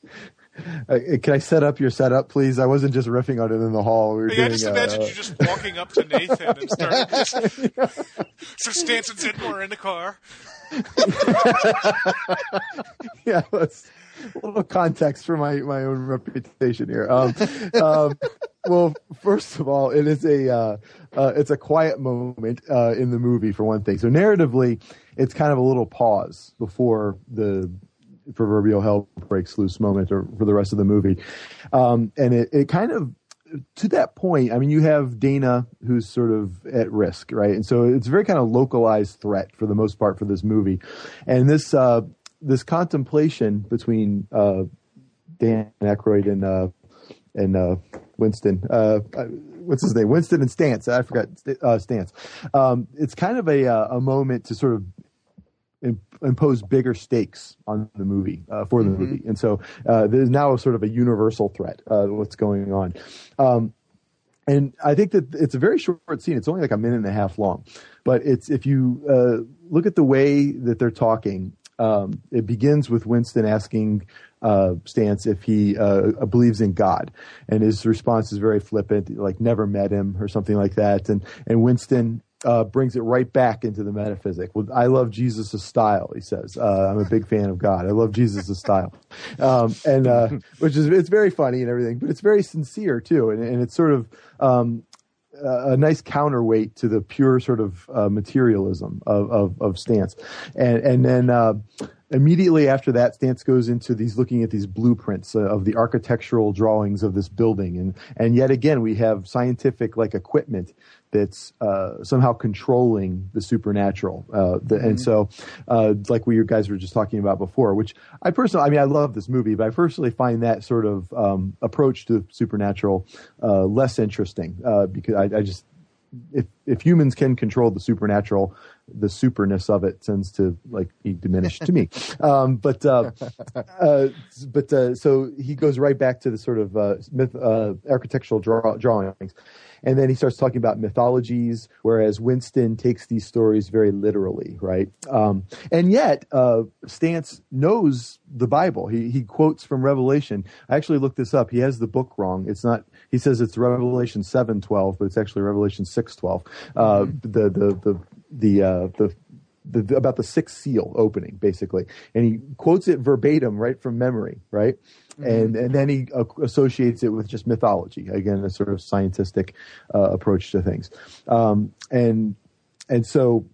[SPEAKER 5] Uh, can I set up your setup, please? I wasn't just riffing on it in the hall. We were
[SPEAKER 2] Yeah,
[SPEAKER 5] doing,
[SPEAKER 2] I just
[SPEAKER 5] uh,
[SPEAKER 2] you just walking up to Nathan and starting. so Stantz and Zeddemore are in the car.
[SPEAKER 5] yeah, let's a little context for my, my own reputation here. Um, um, well, first of all, it is a uh, uh, it's a quiet moment uh, in the movie for one thing. So narratively, it's kind of a little pause before the proverbial hell breaks loose moment, or for the rest of the movie, um, and it, it kind of to that point, I mean, you have Dana who's sort of at risk, right? And so it's a very kind of localized threat for the most part for this movie. And this, uh, this contemplation between, uh, Dan Aykroyd and, uh, and, uh, Winston, uh, what's his name? Winston and Stantz. I forgot, uh, Stantz. Um, it's kind of a, uh, a moment to sort of im- impose bigger stakes on the movie uh, for the movie, and so uh, there's now sort of a universal threat. Uh, what's going on? Um, and I think that it's a very short scene. It's only like a minute and a half long, but it's if you uh, look at the way that they're talking. Um, it begins with Winston asking uh, Stantz if he uh, believes in God, and his response is very flippant, like "never met him" or something like that. And and Winston uh, brings it right back into the metaphysic. Well, I love Jesus' style, he says. Uh, I'm a big fan of God. I love Jesus' style. Um, and, uh, which is, it's very funny and everything, but it's very sincere too. And, and it's sort of, um, a nice counterweight to the pure sort of uh, materialism of, of, of Stantz. And, and then, uh, immediately after that, Stantz goes into these looking at these blueprints uh, of the architectural drawings of this building, and and yet again we have scientific like equipment that's uh, somehow controlling the supernatural. Uh, the, And so, uh, like we you guys were just talking about before, which I personally, I mean, I love this movie, but I personally find that sort of um, approach to supernatural uh, less interesting uh, because I, I just if if humans can control the supernatural, the superness of it tends to like be diminished to me. Um, but uh, uh, but uh, so he goes right back to the sort of uh, myth, uh, architectural draw- drawings, and then he starts talking about mythologies, whereas Winston takes these stories very literally, right? Um, and yet uh, Stantz knows the Bible. He he quotes from Revelation. I actually looked this up. He has the book wrong. It's not. He says it's Revelation seven twelve, but it's actually Revelation six twelve. Uh, the the the the uh, the the, about the sixth seal opening, basically, and he quotes it verbatim right from memory, right, and and then he uh, associates it with just mythology, again, a sort of scientific uh, approach to things, um, and and so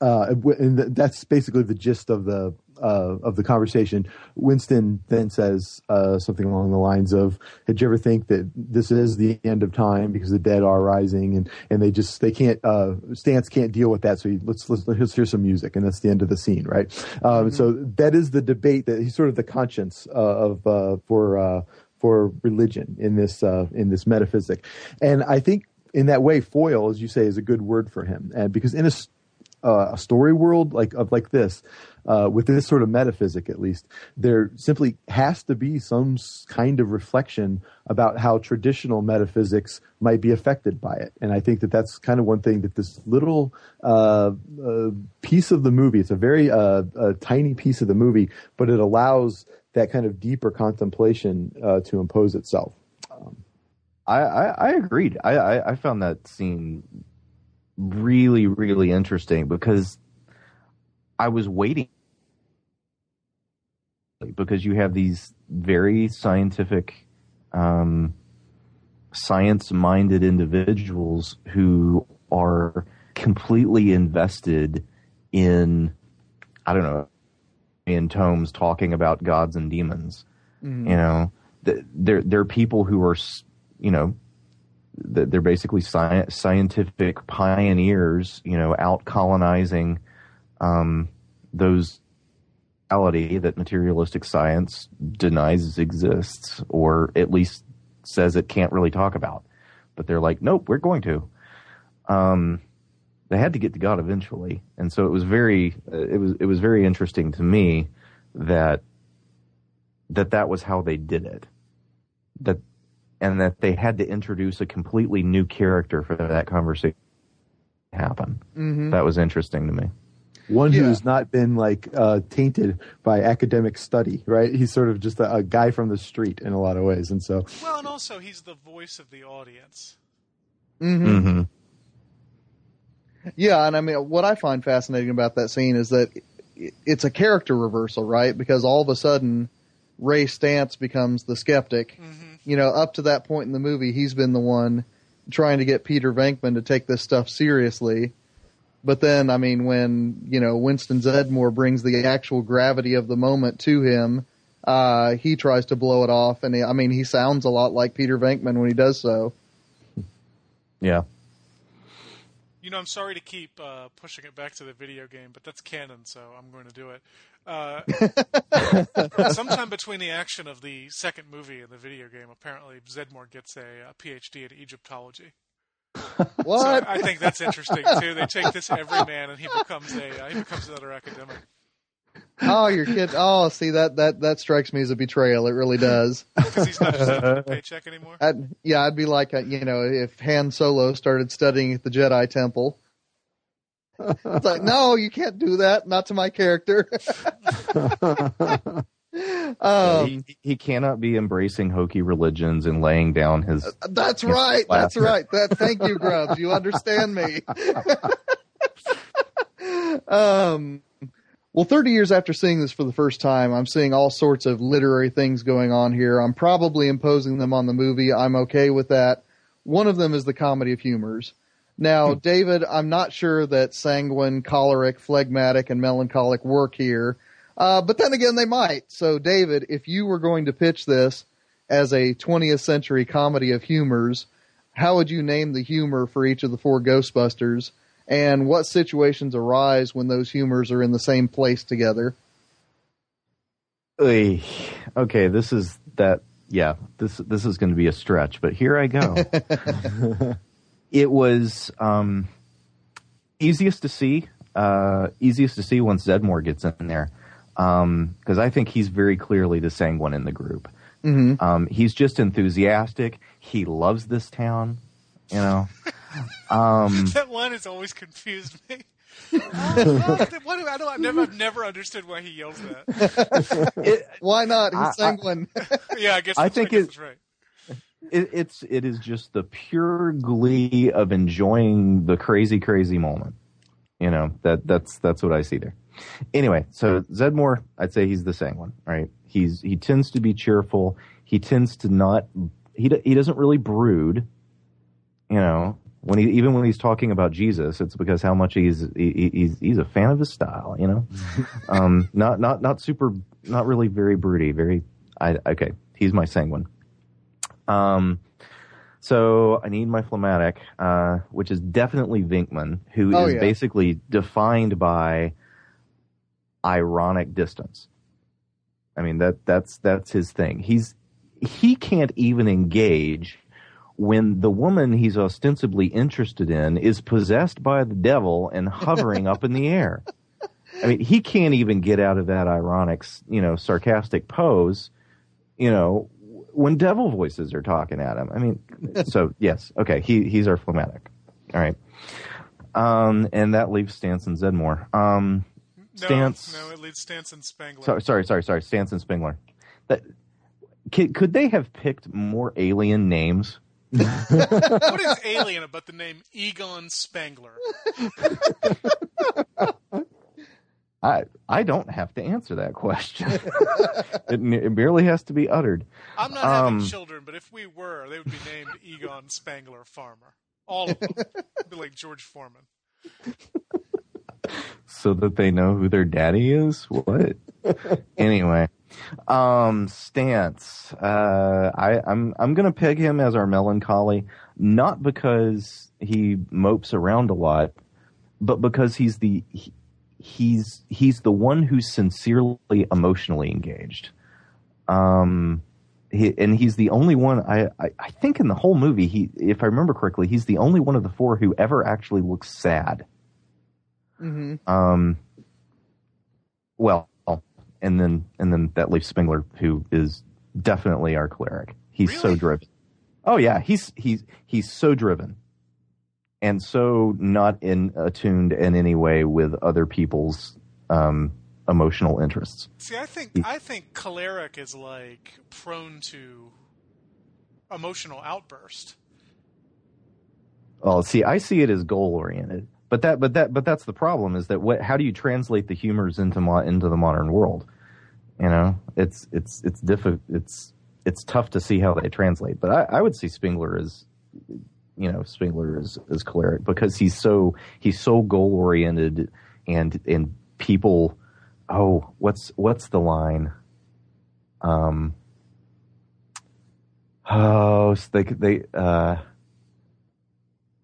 [SPEAKER 5] uh, and th- that's basically the gist of the uh, of the conversation. Winston then says uh, something along the lines of, "Did you ever think that this is the end of time because the dead are rising and and they just they can't uh, Stantz can't deal with that, so he, let's let's let's hear some music, and that's the end of the scene, right? Um, So that is the debate that he's sort of the conscience uh, of uh, for uh, for religion in this uh, in this metaphysic, and I think. In that way, foil, as you say, is a good word for him, and because in a uh, a story world like of like this, uh, with this sort of metaphysic at least, there simply has to be some kind of reflection about how traditional metaphysics might be affected by it. And I think that that's kind of one thing that this little uh, uh, piece of the movie, it's a very uh, a tiny piece of the movie, but it allows that kind of deeper contemplation uh, to impose itself.
[SPEAKER 1] I, I, I agreed. I, I, I found that scene really, really interesting because I was waiting because you have these very scientific, um, science-minded individuals who are completely invested in, I don't know, in tomes talking about gods and demons. You know, th- they're they're people who are, you know, they're basically sci- scientific pioneers, you know, out colonizing um, those reality that materialistic science denies exists, or at least says it can't really talk about. But they're like, nope, we're going to. Um, they had to get to God eventually, and so it was very, uh, it was, it was very interesting to me that that that was how they did it. That and that they had to introduce a completely new character for that conversation to happen.
[SPEAKER 4] Mm-hmm.
[SPEAKER 1] That was interesting to me.
[SPEAKER 5] One
[SPEAKER 4] Yeah.
[SPEAKER 5] who's not been like uh, tainted by academic study, right? He's sort of just a, a guy from the street in a lot of ways, and so
[SPEAKER 2] Well, and also he's the voice of the audience.
[SPEAKER 4] Mm-hmm.
[SPEAKER 1] Mm-hmm.
[SPEAKER 4] Yeah, and I mean, what I find fascinating about that scene is that it's a character reversal, right? Because all of a sudden, Ray Stantz becomes the skeptic. You know, up to that point in the movie, he's been the one trying to get Peter Venkman to take this stuff seriously. But then, I mean, when you know Winston Zeddemore brings the actual gravity of the moment to him, uh, he tries to blow it off, and he, I mean, he sounds a lot like Peter Venkman when he does so.
[SPEAKER 1] Yeah.
[SPEAKER 2] You know, I'm sorry to keep uh, pushing it back to the video game, but that's canon, so I'm going to do it. Uh, sometime between the action of the second movie and the video game, apparently Zedmore gets a, a PhD in Egyptology.
[SPEAKER 4] What?
[SPEAKER 2] So I think that's interesting too. They take this everyman, and he becomes a uh, he becomes another academic.
[SPEAKER 4] Oh, your kid. Oh, see that that that strikes me as a betrayal. It really does.
[SPEAKER 2] because he's not just getting a paycheck anymore.
[SPEAKER 4] I'd, yeah, I'd be like, uh, you know, if Han Solo started studying at the Jedi Temple. It's like, no, you can't do that. Not to my character. Um,
[SPEAKER 1] he, he cannot be embracing hokey religions and laying down his.
[SPEAKER 4] that's right. That's right. That. Thank you, Grubbs. You understand me. um. Well, 30 years after seeing this for the first time, I'm seeing all sorts of literary things going on here. I'm probably imposing them on the movie. I'm okay with that. One of them is the comedy of humors. Now, David, I'm not sure that sanguine, choleric, phlegmatic, and melancholic work here, uh, but then again, they might. So, David, if you were going to pitch this as a 20th century comedy of humors, how would you name the humor for each of the four Ghostbusters? And what situations arise when those humors are in the same place together?
[SPEAKER 1] Oy. Okay, this is that. Yeah, this this is going to be a stretch, but here I go. it was um, easiest to see. Uh, easiest to see once Zeddemore gets in there, because I think he's very clearly the sanguine in the group.
[SPEAKER 4] Mm-hmm.
[SPEAKER 1] Um, he's just enthusiastic. He loves this town. You know. Um,
[SPEAKER 2] That line has always confused me. what, do- I don't, I've never, I've never understood why he yells that.
[SPEAKER 1] it,
[SPEAKER 4] Why not? He's
[SPEAKER 1] I- I-
[SPEAKER 4] sanguine.
[SPEAKER 2] Yeah, I guess
[SPEAKER 1] I think
[SPEAKER 2] guess
[SPEAKER 1] it-
[SPEAKER 2] right.
[SPEAKER 1] it, it's it is just the pure glee of enjoying the crazy crazy moment you know that that's that's what i see there anyway so zeddemore i'd say he's the sanguine right? He's he tends to be cheerful. He tends to not he he doesn't really brood you know? When he even when he's talking about jesus it's because how much he's he, he's he's a fan of his style you know? Um not not not super not really very broody very i okay he's my sanguine um, so I need my phlegmatic, uh, which is definitely Venkman, who is
[SPEAKER 4] Oh, yeah.
[SPEAKER 1] basically defined by ironic distance. I mean that that's that's his thing. He's he can't even engage when the woman he's ostensibly interested in is possessed by the devil and hovering up in the air. I mean, he can't even get out of that ironic, you know, sarcastic pose, you know, when devil voices are talking at him. I mean, so yes, okay, he he's our phlegmatic. All right. Um, and that leaves Stantz and Zeddemore. Um,
[SPEAKER 2] No,
[SPEAKER 1] Stantz.
[SPEAKER 2] no, it leads Stantz and Spengler.
[SPEAKER 1] sorry, sorry, sorry, sorry, Stantz and Spengler. That could, could they have picked more alien names?
[SPEAKER 2] What is alien about the name Egon Spengler?
[SPEAKER 1] I I don't have to answer that question. it, it merely has to be uttered.
[SPEAKER 2] I'm not having
[SPEAKER 1] Um,
[SPEAKER 2] children, but if we were, they would be named Egon Spengler Farmer. All of them. be like George Foreman.
[SPEAKER 1] So that they know who their daddy is. What? anyway, um, Stantz. Uh, I, I'm I'm gonna peg him as our melancholy. not because he mopes around a lot, but because he's the he, he's he's the one who's sincerely emotionally engaged. Um, he, and he's the only one I, I I think in the whole movie he if I remember correctly he's the only one of the four who ever actually looks sad.
[SPEAKER 4] Hmm
[SPEAKER 1] Um, well, and then and then that leaves Spengler, who is definitely our choleric. He's so driven. Oh yeah, he's he's he's so driven, and so not in attuned in any way with other people's um, emotional interests.
[SPEAKER 2] See, I think I think choleric is like prone to emotional outburst.
[SPEAKER 1] Well, see, I see it as goal oriented, but that, but that, but that's the problem is that what? How do you translate the humors into mo- into the modern world? You know, it's it's it's diffi- It's it's tough to see how they translate. But I, I would see Spengler as, you know, Spengler is as choleric because he's so he's so goal oriented and and people. Oh, what's what's the line? Um. Oh, they they uh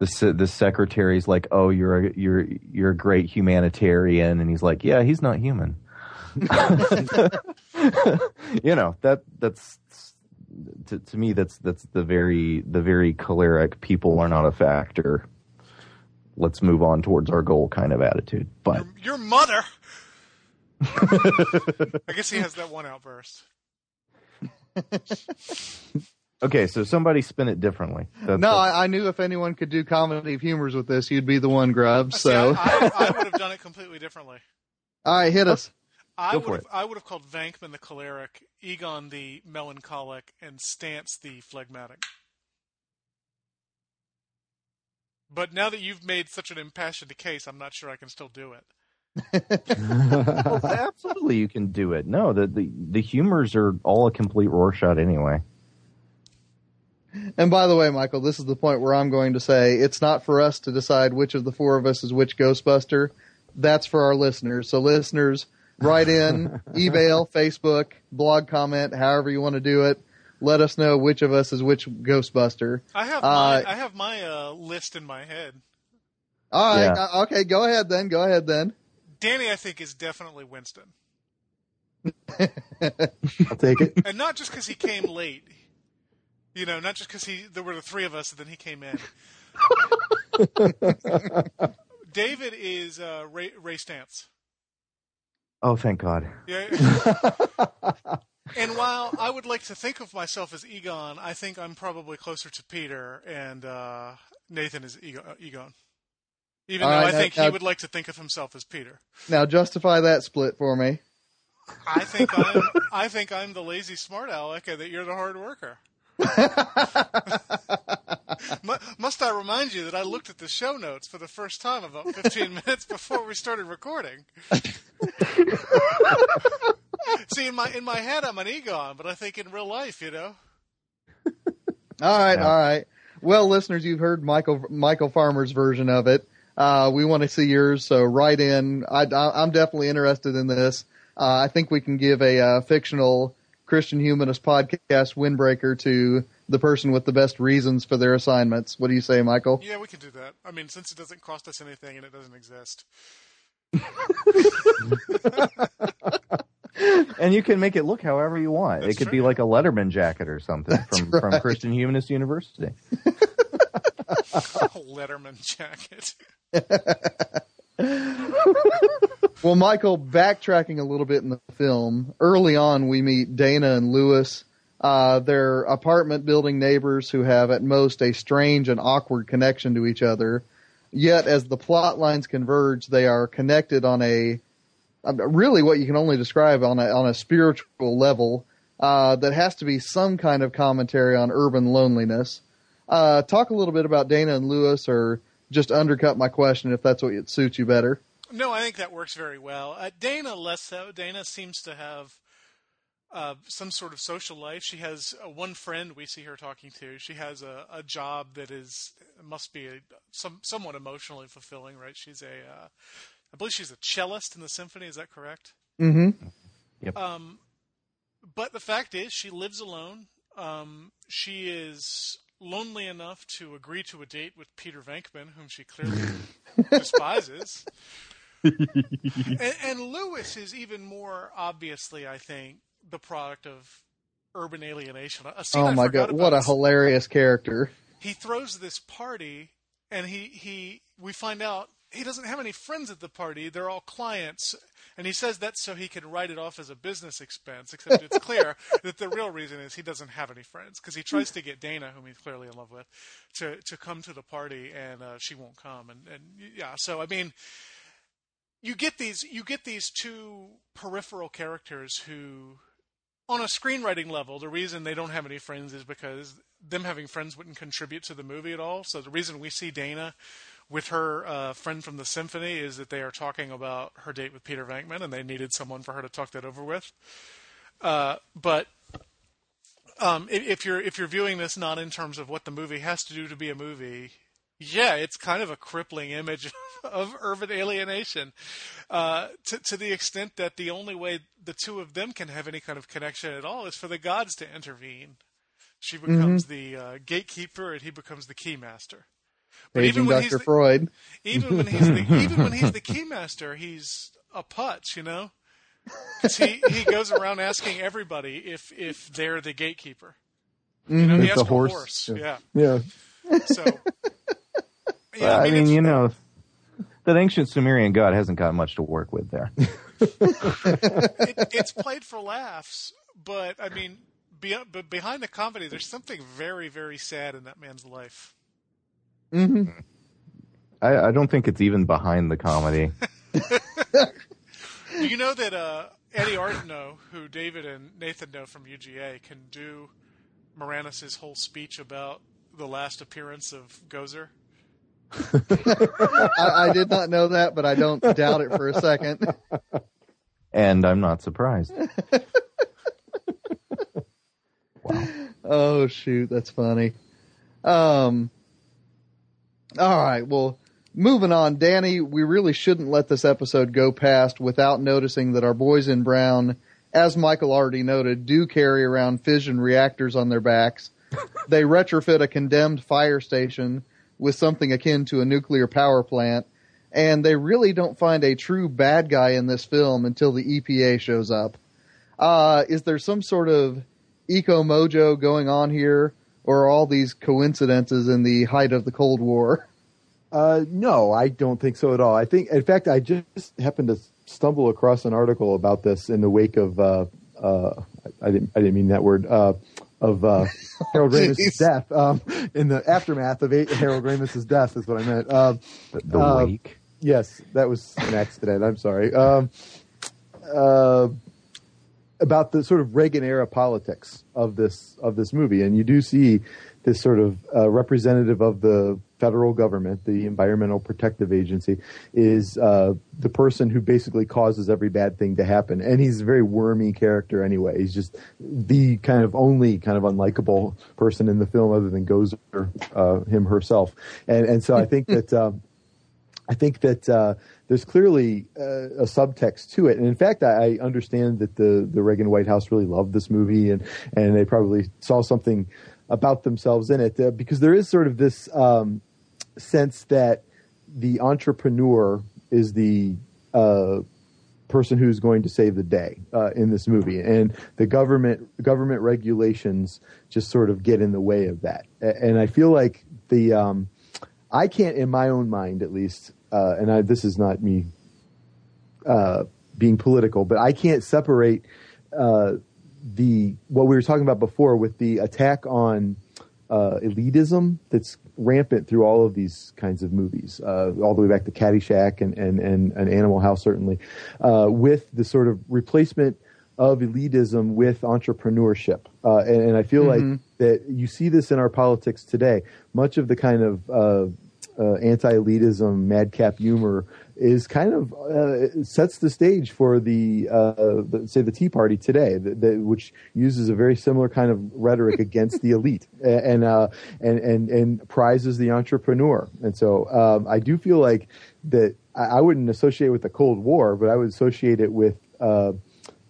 [SPEAKER 1] the se- the secretary's like, "Oh, you're a you're you're a great humanitarian," and he's like, "Yeah, he's not human." you know that that's to, to me that's that's the very the very choleric people are not a factor. Let's move on towards our goal kind of attitude. But
[SPEAKER 2] Your, your mother. I guess he has that one outburst.
[SPEAKER 1] okay, so somebody spin it differently. That-
[SPEAKER 4] No,
[SPEAKER 1] that's-
[SPEAKER 4] I, I knew if anyone could do comedy of humors with this, you'd be the one, Grub.
[SPEAKER 2] See,
[SPEAKER 4] So,
[SPEAKER 2] I, I, I would have done it completely differently.
[SPEAKER 4] all right, hit us.
[SPEAKER 2] I
[SPEAKER 1] Go
[SPEAKER 2] would
[SPEAKER 1] for
[SPEAKER 2] have, I would have called Venkman the choleric, Egon the melancholic, and Stantz the phlegmatic. But now that you've made such an impassioned case, I'm not sure I can still do it.
[SPEAKER 1] Well, absolutely, you can do it. No, the, the the humors are all a complete Rorschach anyway.
[SPEAKER 4] And by the way, Michial, this is the point where I'm going to say it's not for us to decide which of the four of us is which Ghostbuster. That's for our listeners. So, listeners, write in, email, Facebook, blog comment, however you want to do it. Let us know which of us is which Ghostbuster.
[SPEAKER 2] I have
[SPEAKER 4] Uh,
[SPEAKER 2] my, I have my uh, list in my head.
[SPEAKER 4] All right,
[SPEAKER 1] Yeah.
[SPEAKER 4] uh, okay, go ahead then. Go ahead then.
[SPEAKER 2] Danny, I think, is definitely Winston,
[SPEAKER 5] I'll take it.
[SPEAKER 2] and not just because he came late. You know, not just because he there were the three of us and then he came in. David is uh, Ray, Ray Stantz.
[SPEAKER 1] Oh, thank God.
[SPEAKER 2] Yeah. and while I would like to think of myself as Egon, I think I'm probably closer to Peter, and uh, Nathan is Ego- uh, Egon. Even
[SPEAKER 4] All
[SPEAKER 2] though
[SPEAKER 4] right,
[SPEAKER 2] I
[SPEAKER 4] now-
[SPEAKER 2] think he
[SPEAKER 4] now-
[SPEAKER 2] would like to think of himself as Peter.
[SPEAKER 4] Now, justify that split for me.
[SPEAKER 2] I think I'm I think I'm the lazy smart aleck, and that you're the hard worker. Mu- Must I remind you that I looked at the show notes for the first time about 15 minutes before we started recording? See, in my in my head, I'm an Egon, but I think in real life, you know.
[SPEAKER 4] All right,
[SPEAKER 1] Yeah.
[SPEAKER 4] all right. Well, listeners, you've heard Michial Michial Farmer's version of it. Uh, we want to see yours, so write in. I, I'm definitely interested in this. Uh, I think we can give a uh, fictional Christian humanist podcast windbreaker to the person with the best reasons for their assignments. What do you say, Michial?
[SPEAKER 2] Yeah, we can do that. I mean, since it doesn't cost us anything and it doesn't exist.
[SPEAKER 1] And you can make it look however you want.
[SPEAKER 2] That's
[SPEAKER 1] it could
[SPEAKER 2] true.
[SPEAKER 1] be like a Letterman jacket or something from, from
[SPEAKER 4] right.
[SPEAKER 1] Christian Humanist University.
[SPEAKER 2] Letterman jacket.
[SPEAKER 4] Well, Michial, backtracking a little bit in the film, early on we meet Dana and Lewis. Uh, they're apartment building neighbors who have at most a strange and awkward connection to each other. Yet, as the plot lines converge, they are connected on a uh, really what you can only describe on a on a spiritual level. Uh, that has to be some kind of commentary on urban loneliness. Uh, talk a little bit about Dana and Lewis, or just undercut my question if that's what suits you better.
[SPEAKER 2] No, I think that works very well. Uh, Dana less so. Dana seems to have uh, some sort of social life. She has uh, one friend we see her talking to. She has a, a job that is must be a, some somewhat emotionally fulfilling, right? She's a, uh, I believe she's a cellist in the symphony. Is that correct?
[SPEAKER 4] Mm-hmm.
[SPEAKER 2] Um, but the fact is, she lives alone. Um, she is lonely enough to agree to a date with Peter Venkman, whom she clearly despises. and, and Lewis is even more obviously, I think, the product of urban alienation.
[SPEAKER 4] Oh
[SPEAKER 2] I
[SPEAKER 4] my god, what a hilarious character.
[SPEAKER 2] He throws this party, and he he we find out he doesn't have any friends at the party. They're all clients. And he says that so he can write it off as a business expense, except it's clear that the real reason is he doesn't have any friends because he tries to get Dana, whom he's clearly in love with, to, to come to the party and uh, she won't come. And, and yeah, so I mean, you get these you get these two peripheral characters who on a screenwriting level the reason they don't have any friends is because them having friends wouldn't contribute to the movie at all so the reason we see dana with her uh, friend from the symphony is that they are talking about her date with peter venkman and they needed someone for her to talk that over with uh, but um, if, if you're if you're viewing this not in terms of what the movie has to do to be a movie yeah, it's kind of a crippling image of urban alienation uh, to, to the extent that the only way the two of them can have any kind of connection at all is for the gods to intervene. She becomes the uh, gatekeeper, and he becomes the keymaster. But
[SPEAKER 4] Paging
[SPEAKER 2] even when
[SPEAKER 4] Dr.
[SPEAKER 2] he's the,
[SPEAKER 4] Freud.
[SPEAKER 2] even when he's the even when he's the keymaster, he's a putz, you know. 'Cause he he goes around asking everybody if if they're the gatekeeper. You know, mm-hmm. he
[SPEAKER 5] It's
[SPEAKER 2] asked
[SPEAKER 5] a horse.
[SPEAKER 2] a horse.
[SPEAKER 5] Yeah.
[SPEAKER 2] Yeah.
[SPEAKER 5] Yeah.
[SPEAKER 2] So.
[SPEAKER 1] I,
[SPEAKER 2] Yeah,
[SPEAKER 1] mean,
[SPEAKER 2] it's-
[SPEAKER 1] you know, that ancient Sumerian god hasn't got much to work with there.
[SPEAKER 2] it, it's played for laughs, but I mean, be, but behind the comedy, there's something very, very sad in that man's life.
[SPEAKER 4] Hmm
[SPEAKER 1] I, I don't think it's even behind the comedy.
[SPEAKER 2] Do you know that uh, Eddie Artino, who David and Nathan know from UGA, can do Moranis' whole speech about the last appearance of Gozer?
[SPEAKER 4] I, I did not know that, but I don't doubt it for a second.
[SPEAKER 1] and I'm not surprised. wow.
[SPEAKER 4] Oh shoot, that's funny. Um All right, well, moving on, Danny, we really shouldn't let this episode go past without noticing that our boys in brown, as Michael already noted, do carry around fission reactors on their backs. they retrofit a condemned fire station with something akin to a nuclear power plant, and they really don't find a true bad guy in this film until the EPA shows up. Uh, is there some sort of eco mojo going on here, or are all these coincidences in the height of the Cold War?
[SPEAKER 5] Uh, no, I don't think so at all. I think, in fact, I just happened to stumble across an article about this in the wake of, uh, uh, I didn't, I didn't mean that word, uh, of, uh, Harold
[SPEAKER 4] Jeez.
[SPEAKER 5] Ramis' death, um, in the aftermath of Harold Ramis' death is what I meant. Um,
[SPEAKER 1] The, the
[SPEAKER 5] Uh,
[SPEAKER 1] wake.
[SPEAKER 5] Yes, that was an accident. I'm sorry. Um, uh, about the sort of Reagan era politics of this of this movie, and you do see this sort of uh, representative of the federal government, the Environmental Protective Agency, is uh, the person who basically causes every bad thing to happen, and he's a very wormy character anyway. He's just the kind of only kind of unlikable person in the film, other than Gozer, uh, him herself, and and so I think that. Um, I think that uh, there's clearly uh, a subtext to it, and in fact, I, I understand that the the Reagan White House really loved this movie, and and they probably saw something about themselves in it uh, because there is sort of this um, sense that the entrepreneur is the uh, person who's going to save the day uh, in this movie, and the government government regulations just sort of get in the way of that, and I feel like the um, I can't, in my own mind at least, uh, and I, this is not me uh, being political, but I can't separate uh, the what we were talking about before with the attack on uh, elitism that's rampant through all of these kinds of movies, uh, all the way back to Caddyshack and and and, and Animal House certainly, uh, with the sort of replacement of elitism with entrepreneurship, uh, and, and I feel like that you see this in our politics today. Much of the kind of uh, uh, anti-elitism, madcap humor is kind of uh, sets the stage for the, uh, the say the Tea Party today, the, the, which uses a very similar kind of rhetoric against the elite and uh, and and and prizes the entrepreneur. And so um, I do feel like that I, I wouldn't associate with the Cold War, but I would associate it with uh,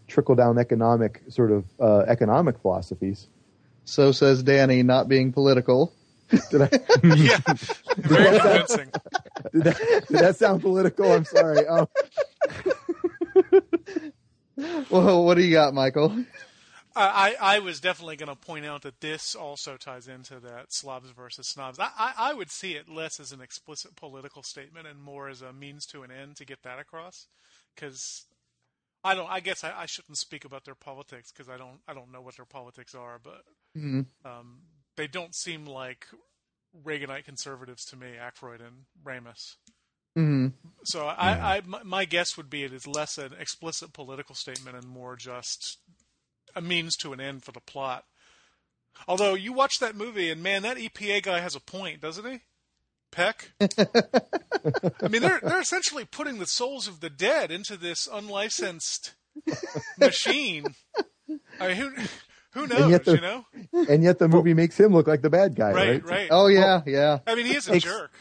[SPEAKER 5] trickle down economic sort of uh, economic philosophies.
[SPEAKER 4] So says Danny, not being political.
[SPEAKER 5] Did I?
[SPEAKER 2] yeah, very convincing.
[SPEAKER 5] Did that, did that sound political? I'm sorry. Um,
[SPEAKER 4] Well, what do you got, Michial?
[SPEAKER 2] I, I I was definitely going to point out that this also ties into that slobs versus snobs. I, I, I would see it less as an explicit political statement and more as a means to an end to get that across. Because I don't. I guess I, I shouldn't speak about their politics because I don't. I don't know what their politics are, but
[SPEAKER 4] Mhm.
[SPEAKER 2] um, they don't seem like Reaganite conservatives to me, Aykroyd and Ramis.
[SPEAKER 4] hmm
[SPEAKER 2] So I, I my, my guess would be it is less an explicit political statement and more just a means to an end for the plot. Although you watch that movie and man, that EPA guy has a point, doesn't he? Peck. I mean, they're they're essentially putting the souls of the dead into this unlicensed machine. I mean, who who knows?
[SPEAKER 5] yet the-
[SPEAKER 2] you know,
[SPEAKER 5] and yet the movie makes him look like the bad guy,
[SPEAKER 2] right,
[SPEAKER 5] right?
[SPEAKER 2] right.
[SPEAKER 4] Oh yeah, yeah.
[SPEAKER 2] I mean, he is a
[SPEAKER 1] Ex-
[SPEAKER 2] jerk,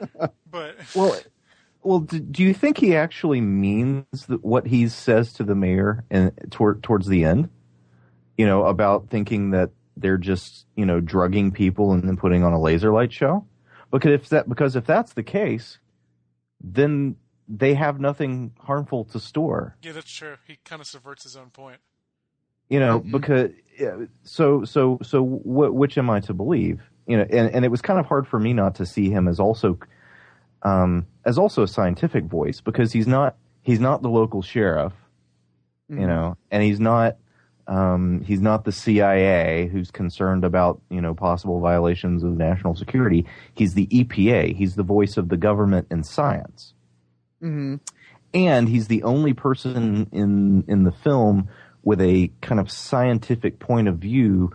[SPEAKER 2] but
[SPEAKER 1] Well, well, do, do you think he actually means that what he says to the mayor and toward, towards the end? You know, about thinking that they're just you know drugging people and then putting on a laser light show. Because if that because if that's the case, then they have nothing harmful to store.
[SPEAKER 2] yeah, that's true. He kind of subverts his own point.
[SPEAKER 1] you know
[SPEAKER 4] Mhm.
[SPEAKER 1] because yeah, so so so wh- which am i to believe? You know and, and it was kind of hard for me not to see him as also um as also a scientific voice because he's not he's not the local sheriff you know and he's not um he's not the cia who's concerned about you know possible violations of national security. He's the epa he's the voice of the government in science.
[SPEAKER 4] Hmm
[SPEAKER 1] and he's the only person in in the film with a kind of scientific point of view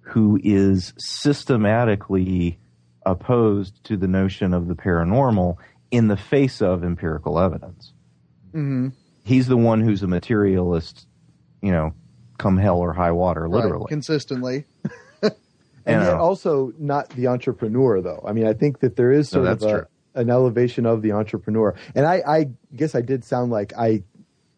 [SPEAKER 1] who is systematically opposed to the notion of the paranormal in the face of empirical evidence.
[SPEAKER 4] hmm
[SPEAKER 1] He's the one who's a materialist, you know, come hell or high water, literally.
[SPEAKER 4] consistently.
[SPEAKER 5] and yet also not the entrepreneur though. I mean, I think that there is
[SPEAKER 1] No,
[SPEAKER 5] sort of a, an elevation of the entrepreneur. And I, I guess I did sound like I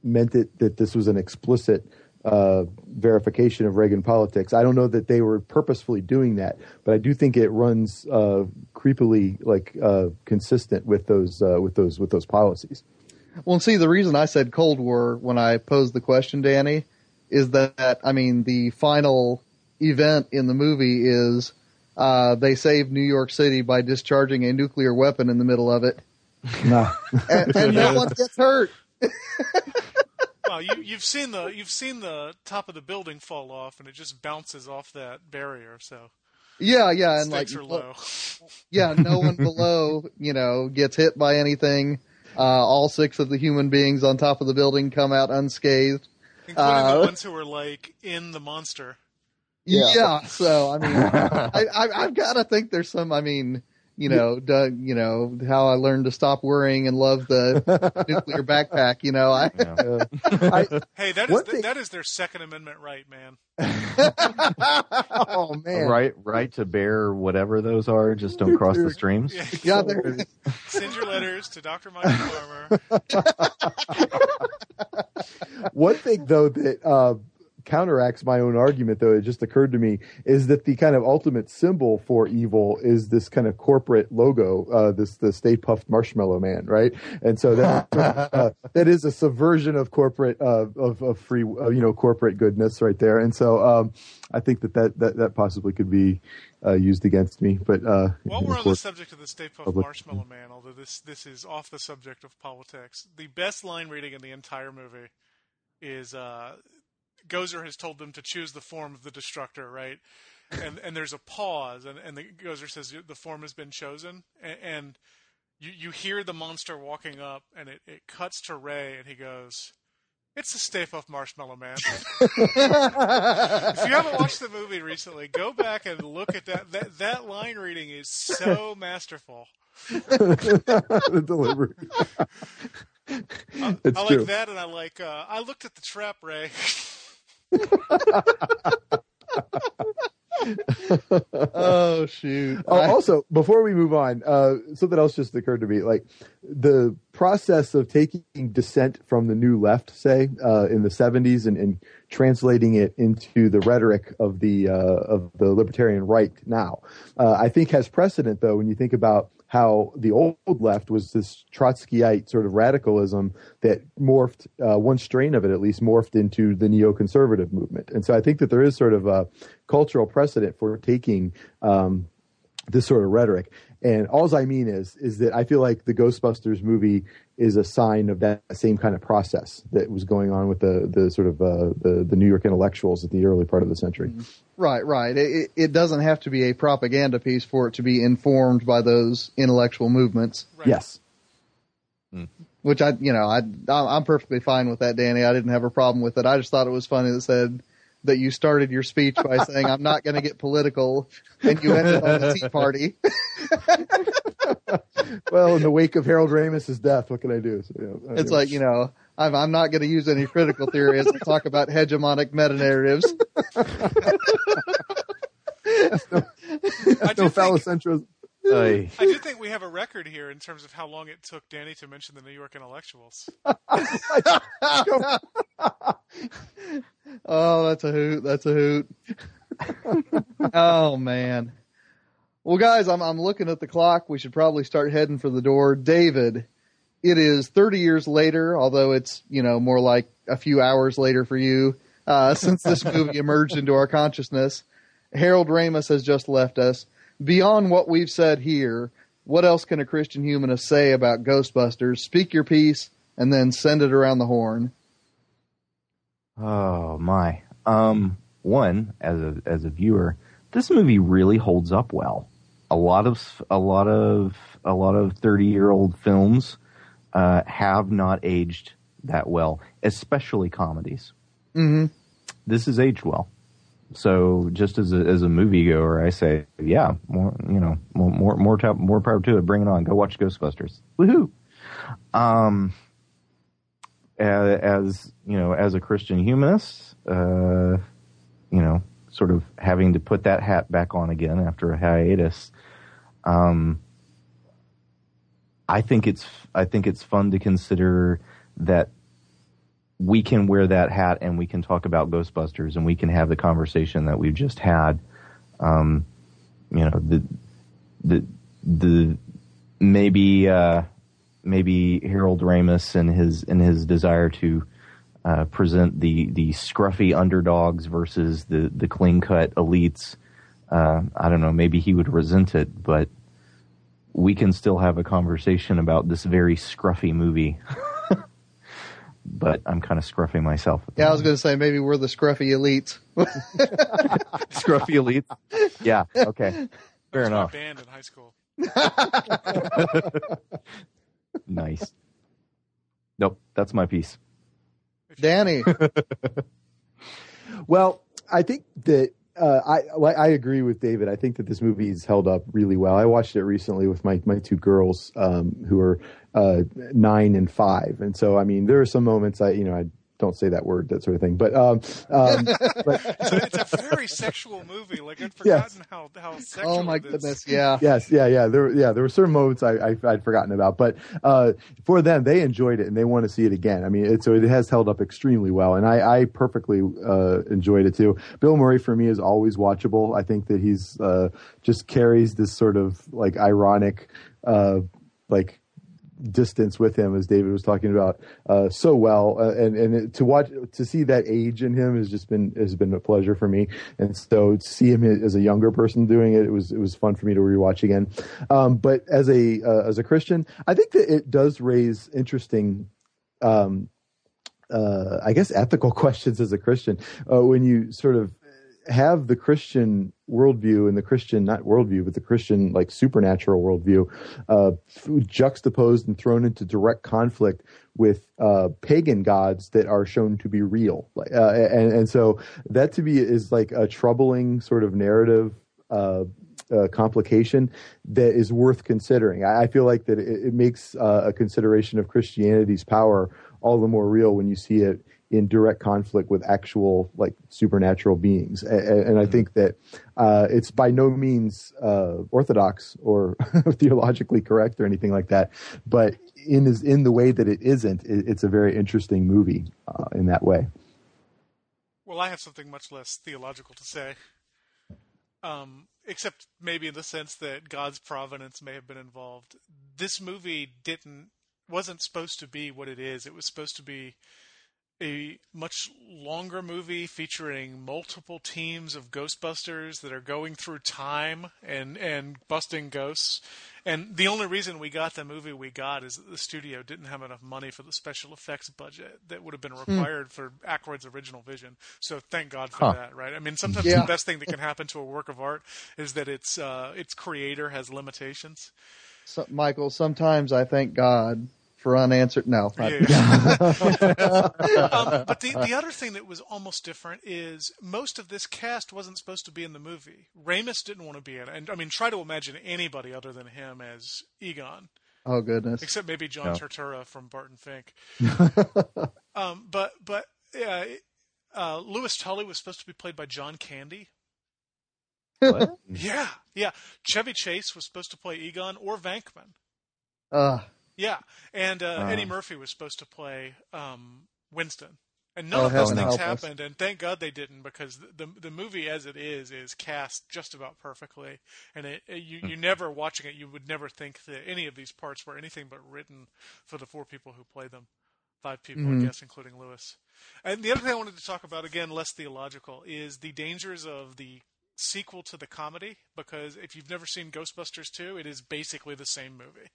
[SPEAKER 5] meant it that this was an explicit uh, verification of Reagan politics. I don't know that they were purposefully doing that, but I do think it runs uh, creepily like uh, consistent with those uh, with those with those policies.
[SPEAKER 4] Well, see, the reason I said Cold War when I posed the question, Danny, is that I mean the final event in the movie is uh, they save New York City by discharging a nuclear weapon in the middle of it,
[SPEAKER 5] No.
[SPEAKER 4] and, and no one gets hurt.
[SPEAKER 2] Well, you, you've seen the you've seen the top of the building fall off, and it just bounces off that barrier. So
[SPEAKER 4] Yeah, yeah, and like
[SPEAKER 2] stakes are low.
[SPEAKER 4] yeah, no one below, you know, gets hit by anything. Uh, all six of the human beings on top of the building come out unscathed.
[SPEAKER 2] including
[SPEAKER 4] Uh,
[SPEAKER 2] the ones who were like in the monster.
[SPEAKER 4] Yeah.
[SPEAKER 5] Yeah.
[SPEAKER 4] so I mean, I, I, I've got to think there's some. I mean, you know, Doug, you know how I learned to stop worrying and love the nuclear backpack. You know, I
[SPEAKER 1] Yeah.
[SPEAKER 5] Uh, I,
[SPEAKER 2] Hey, that is
[SPEAKER 5] One
[SPEAKER 2] th-
[SPEAKER 5] thing-
[SPEAKER 2] that is their Second Amendment right, man.
[SPEAKER 5] oh man,
[SPEAKER 1] Right, right to bear whatever those are. Just don't cross the streams.
[SPEAKER 2] Yeah.
[SPEAKER 4] yeah,
[SPEAKER 2] Send your letters to Dr. Michial Farmer.
[SPEAKER 5] One thing though that uh, counteracts my own argument, though, it just occurred to me, is that the kind of ultimate symbol for evil is this kind of corporate logo, uh, this the Stay Puft Marshmallow Man, right? And so that uh, that is a subversion of corporate uh, of of free, uh, you know, corporate goodness right there. And so um, I think that that that, that possibly could be uh, used against me. But uh,
[SPEAKER 2] While we're on the subject of the Stay Puft
[SPEAKER 5] Public-
[SPEAKER 2] Marshmallow Man, although this this is off the subject of politics, the best line reading in the entire movie is uh, Gozer has told them to choose the form of the destructor, right? And and there's a pause, and and the Gozer says the form has been chosen, and, and you you hear the monster walking up, and it, it cuts to Ray, and he goes. It's the Stay Puft Marshmallow Man. if you haven't watched the movie recently, go back and look at that. That, that line reading is so masterful.
[SPEAKER 5] the delivery.
[SPEAKER 2] I, I like that, and I like. Uh, I looked at the trap, Ray.
[SPEAKER 4] oh shoot!
[SPEAKER 5] Oh, also, before we move on, uh, something else just occurred to me. Like the process of taking dissent from the new left, say, uh, in the 70s and, and translating it into the rhetoric of the uh, of the libertarian right now. Uh, I think has precedent though when you think about how the old left was this Trotskyite sort of radicalism that morphed, uh, one strain of it at least, morphed into the neoconservative movement. And so I think that there is sort of a cultural precedent for taking um, this sort of rhetoric. And all I mean is, is that I feel like the Ghostbusters movie is a sign of that same kind of process that was going on with the, the sort of uh, the, the New York intellectuals at the early part of the century.
[SPEAKER 4] Right, right. It, it doesn't have to be a propaganda piece for it to be informed by those intellectual movements.
[SPEAKER 2] Right.
[SPEAKER 5] Yes.
[SPEAKER 4] Which I, you know, I, I'm perfectly fine with that, Danny. I didn't have a problem with it. I just thought it was funny that said that you started your speech by saying, I'm not going to get political, and you ended on the Tea Party.
[SPEAKER 5] well, in the wake of Harold Ramis's death, what can I do? So, yeah,
[SPEAKER 4] It's like, you know, I'm, I'm not going to use any critical theory as I talk about hegemonic meta narratives.
[SPEAKER 2] I
[SPEAKER 5] no
[SPEAKER 2] do think,
[SPEAKER 5] phallocentrism.
[SPEAKER 2] I do think we have a record here in terms of how long it took Danny to mention the New York intellectuals.
[SPEAKER 4] Oh, that's a hoot. That's a hoot. oh man. Well, guys, I'm I'm looking at the clock. We should probably start heading for the door. David, it is 30 years later, although it's you know more like a few hours later for you uh, since this movie emerged into our consciousness. Harold Ramis has just left us. Beyond what we've said here, what else can a Christian humanist say about Ghostbusters? Speak your piece and then send it around the horn.
[SPEAKER 1] Oh my. Um, one as a as a viewer, this movie really holds up well. A lot of a lot of a lot of thirty year old films uh, have not aged that well, especially comedies.
[SPEAKER 4] Mm-hmm.
[SPEAKER 1] This is aged well. So just as a as a moviegoer, I say, yeah, more you know, more more more, ta- more power to it. Bring it on. Go watch Ghostbusters. Woohoo! Um, a- as you know, as a Christian humanist, uh, you know, sort of having to put that hat back on again after a hiatus. Um, I think it's I think it's fun to consider that we can wear that hat and we can talk about Ghostbusters and we can have the conversation that we've just had. Um, you know, the the the maybe uh, maybe Harold Ramis and his and his desire to uh, present the the scruffy underdogs versus the the clean cut elites. Uh, I don't know. Maybe he would resent it, but we can still have a conversation about this very scruffy movie. but I'm kind of scruffy myself. at the
[SPEAKER 4] Yeah, I was going to say maybe we're the scruffy elites.
[SPEAKER 1] scruffy elites. Yeah. Okay. Fair
[SPEAKER 2] It's my
[SPEAKER 1] enough.
[SPEAKER 2] band in high school.
[SPEAKER 1] Nice. Nope. That's my piece.
[SPEAKER 4] Danny,
[SPEAKER 5] Well, I think that uh, I I agree with David. I think that this movie movie's held up really well. I watched it recently with my my two girls um, who are uh, nine and five, and so I mean there are some moments I you know I don't say that word that sort of thing, but um, um, but
[SPEAKER 2] It's a, it's a very sexual movie. Like I'd
[SPEAKER 5] Yes.
[SPEAKER 2] forgotten how how sexual.
[SPEAKER 4] oh my
[SPEAKER 2] it is.
[SPEAKER 4] goodness, yeah.
[SPEAKER 5] yes, yeah, yeah. There, yeah, there were certain moments I, I I'd forgotten about, but uh, for them, they enjoyed it and they want to see it again. I mean, it, so it has held up extremely well, and I, I perfectly uh, enjoyed it too. Bill Murray for me is always watchable. I think that he's uh, just carries this sort of like ironic, uh, like distance with him as David was talking about uh, so well. Uh, and and to watch to see that age in him has just been has been a pleasure for me. And so to see him as a younger person doing it it was it was fun for me to rewatch again. Um, but as a uh, as a Christian I think that it does raise interesting um, uh, I guess ethical questions as a Christian. Uh, when you sort of have the Christian worldview and the Christian not worldview but the Christian like supernatural worldview uh, juxtaposed and thrown into direct conflict with uh, pagan gods that are shown to be real uh, and and so that to me is like a troubling sort of narrative uh, uh, complication that is worth considering. I, I feel like that it, it makes uh, a consideration of Christianity's power all the more real when you see it in direct conflict with actual like supernatural beings. And, and I think that uh, it's by no means uh, orthodox or theologically correct or anything like that, but in is in the way that it isn't, it, it's a very interesting movie uh, in that way.
[SPEAKER 2] Well, I have something much less theological to say. Um, except maybe in the sense that God's providence may have been involved. This movie didn't wasn't supposed to be what it is. It was supposed to be a much longer movie featuring multiple teams of Ghostbusters that are going through time and and busting ghosts. And the only reason we got the movie we got is that the studio didn't have enough money for the special effects budget that would have been required for Aykroyd's original vision. So thank God for
[SPEAKER 1] Huh.
[SPEAKER 2] that, right? I mean, sometimes
[SPEAKER 4] Yeah.
[SPEAKER 2] the best thing that can happen to a work of art is that its uh, its creator has limitations.
[SPEAKER 4] So, Michial, sometimes I thank God for unanswered. No, not-
[SPEAKER 2] Yeah. um, but the the other thing that was almost different is most of this cast wasn't supposed to be in the movie. Ramis didn't want to be in it, and I mean, try to imagine anybody other than him as Egon,
[SPEAKER 4] oh goodness.
[SPEAKER 2] except maybe John
[SPEAKER 1] No.
[SPEAKER 2] Turturro from Barton Fink. um, but but uh, uh, Louis Tully was supposed to be played by John Candy.
[SPEAKER 1] What?
[SPEAKER 2] Yeah, yeah. Chevy Chase was supposed to play Egon or Venkman.
[SPEAKER 4] Uh,
[SPEAKER 2] Yeah, and uh,
[SPEAKER 1] Uh.
[SPEAKER 2] Eddie Murphy was supposed to play um, Winston, and
[SPEAKER 4] Oh,
[SPEAKER 2] none of those
[SPEAKER 4] heaven
[SPEAKER 2] things happened. And thank God they didn't, because the, the the movie as it is is cast just about perfectly, and it, it- you you never watching it you would never think that any of these parts were anything but written for the four people who play them, five people
[SPEAKER 4] Mhm.
[SPEAKER 2] I guess, including Louis. And the other thing I wanted to talk about again, less theological, is the dangers of the sequel to the comedy because if you've never seen Ghostbusters 2, it is basically the same movie.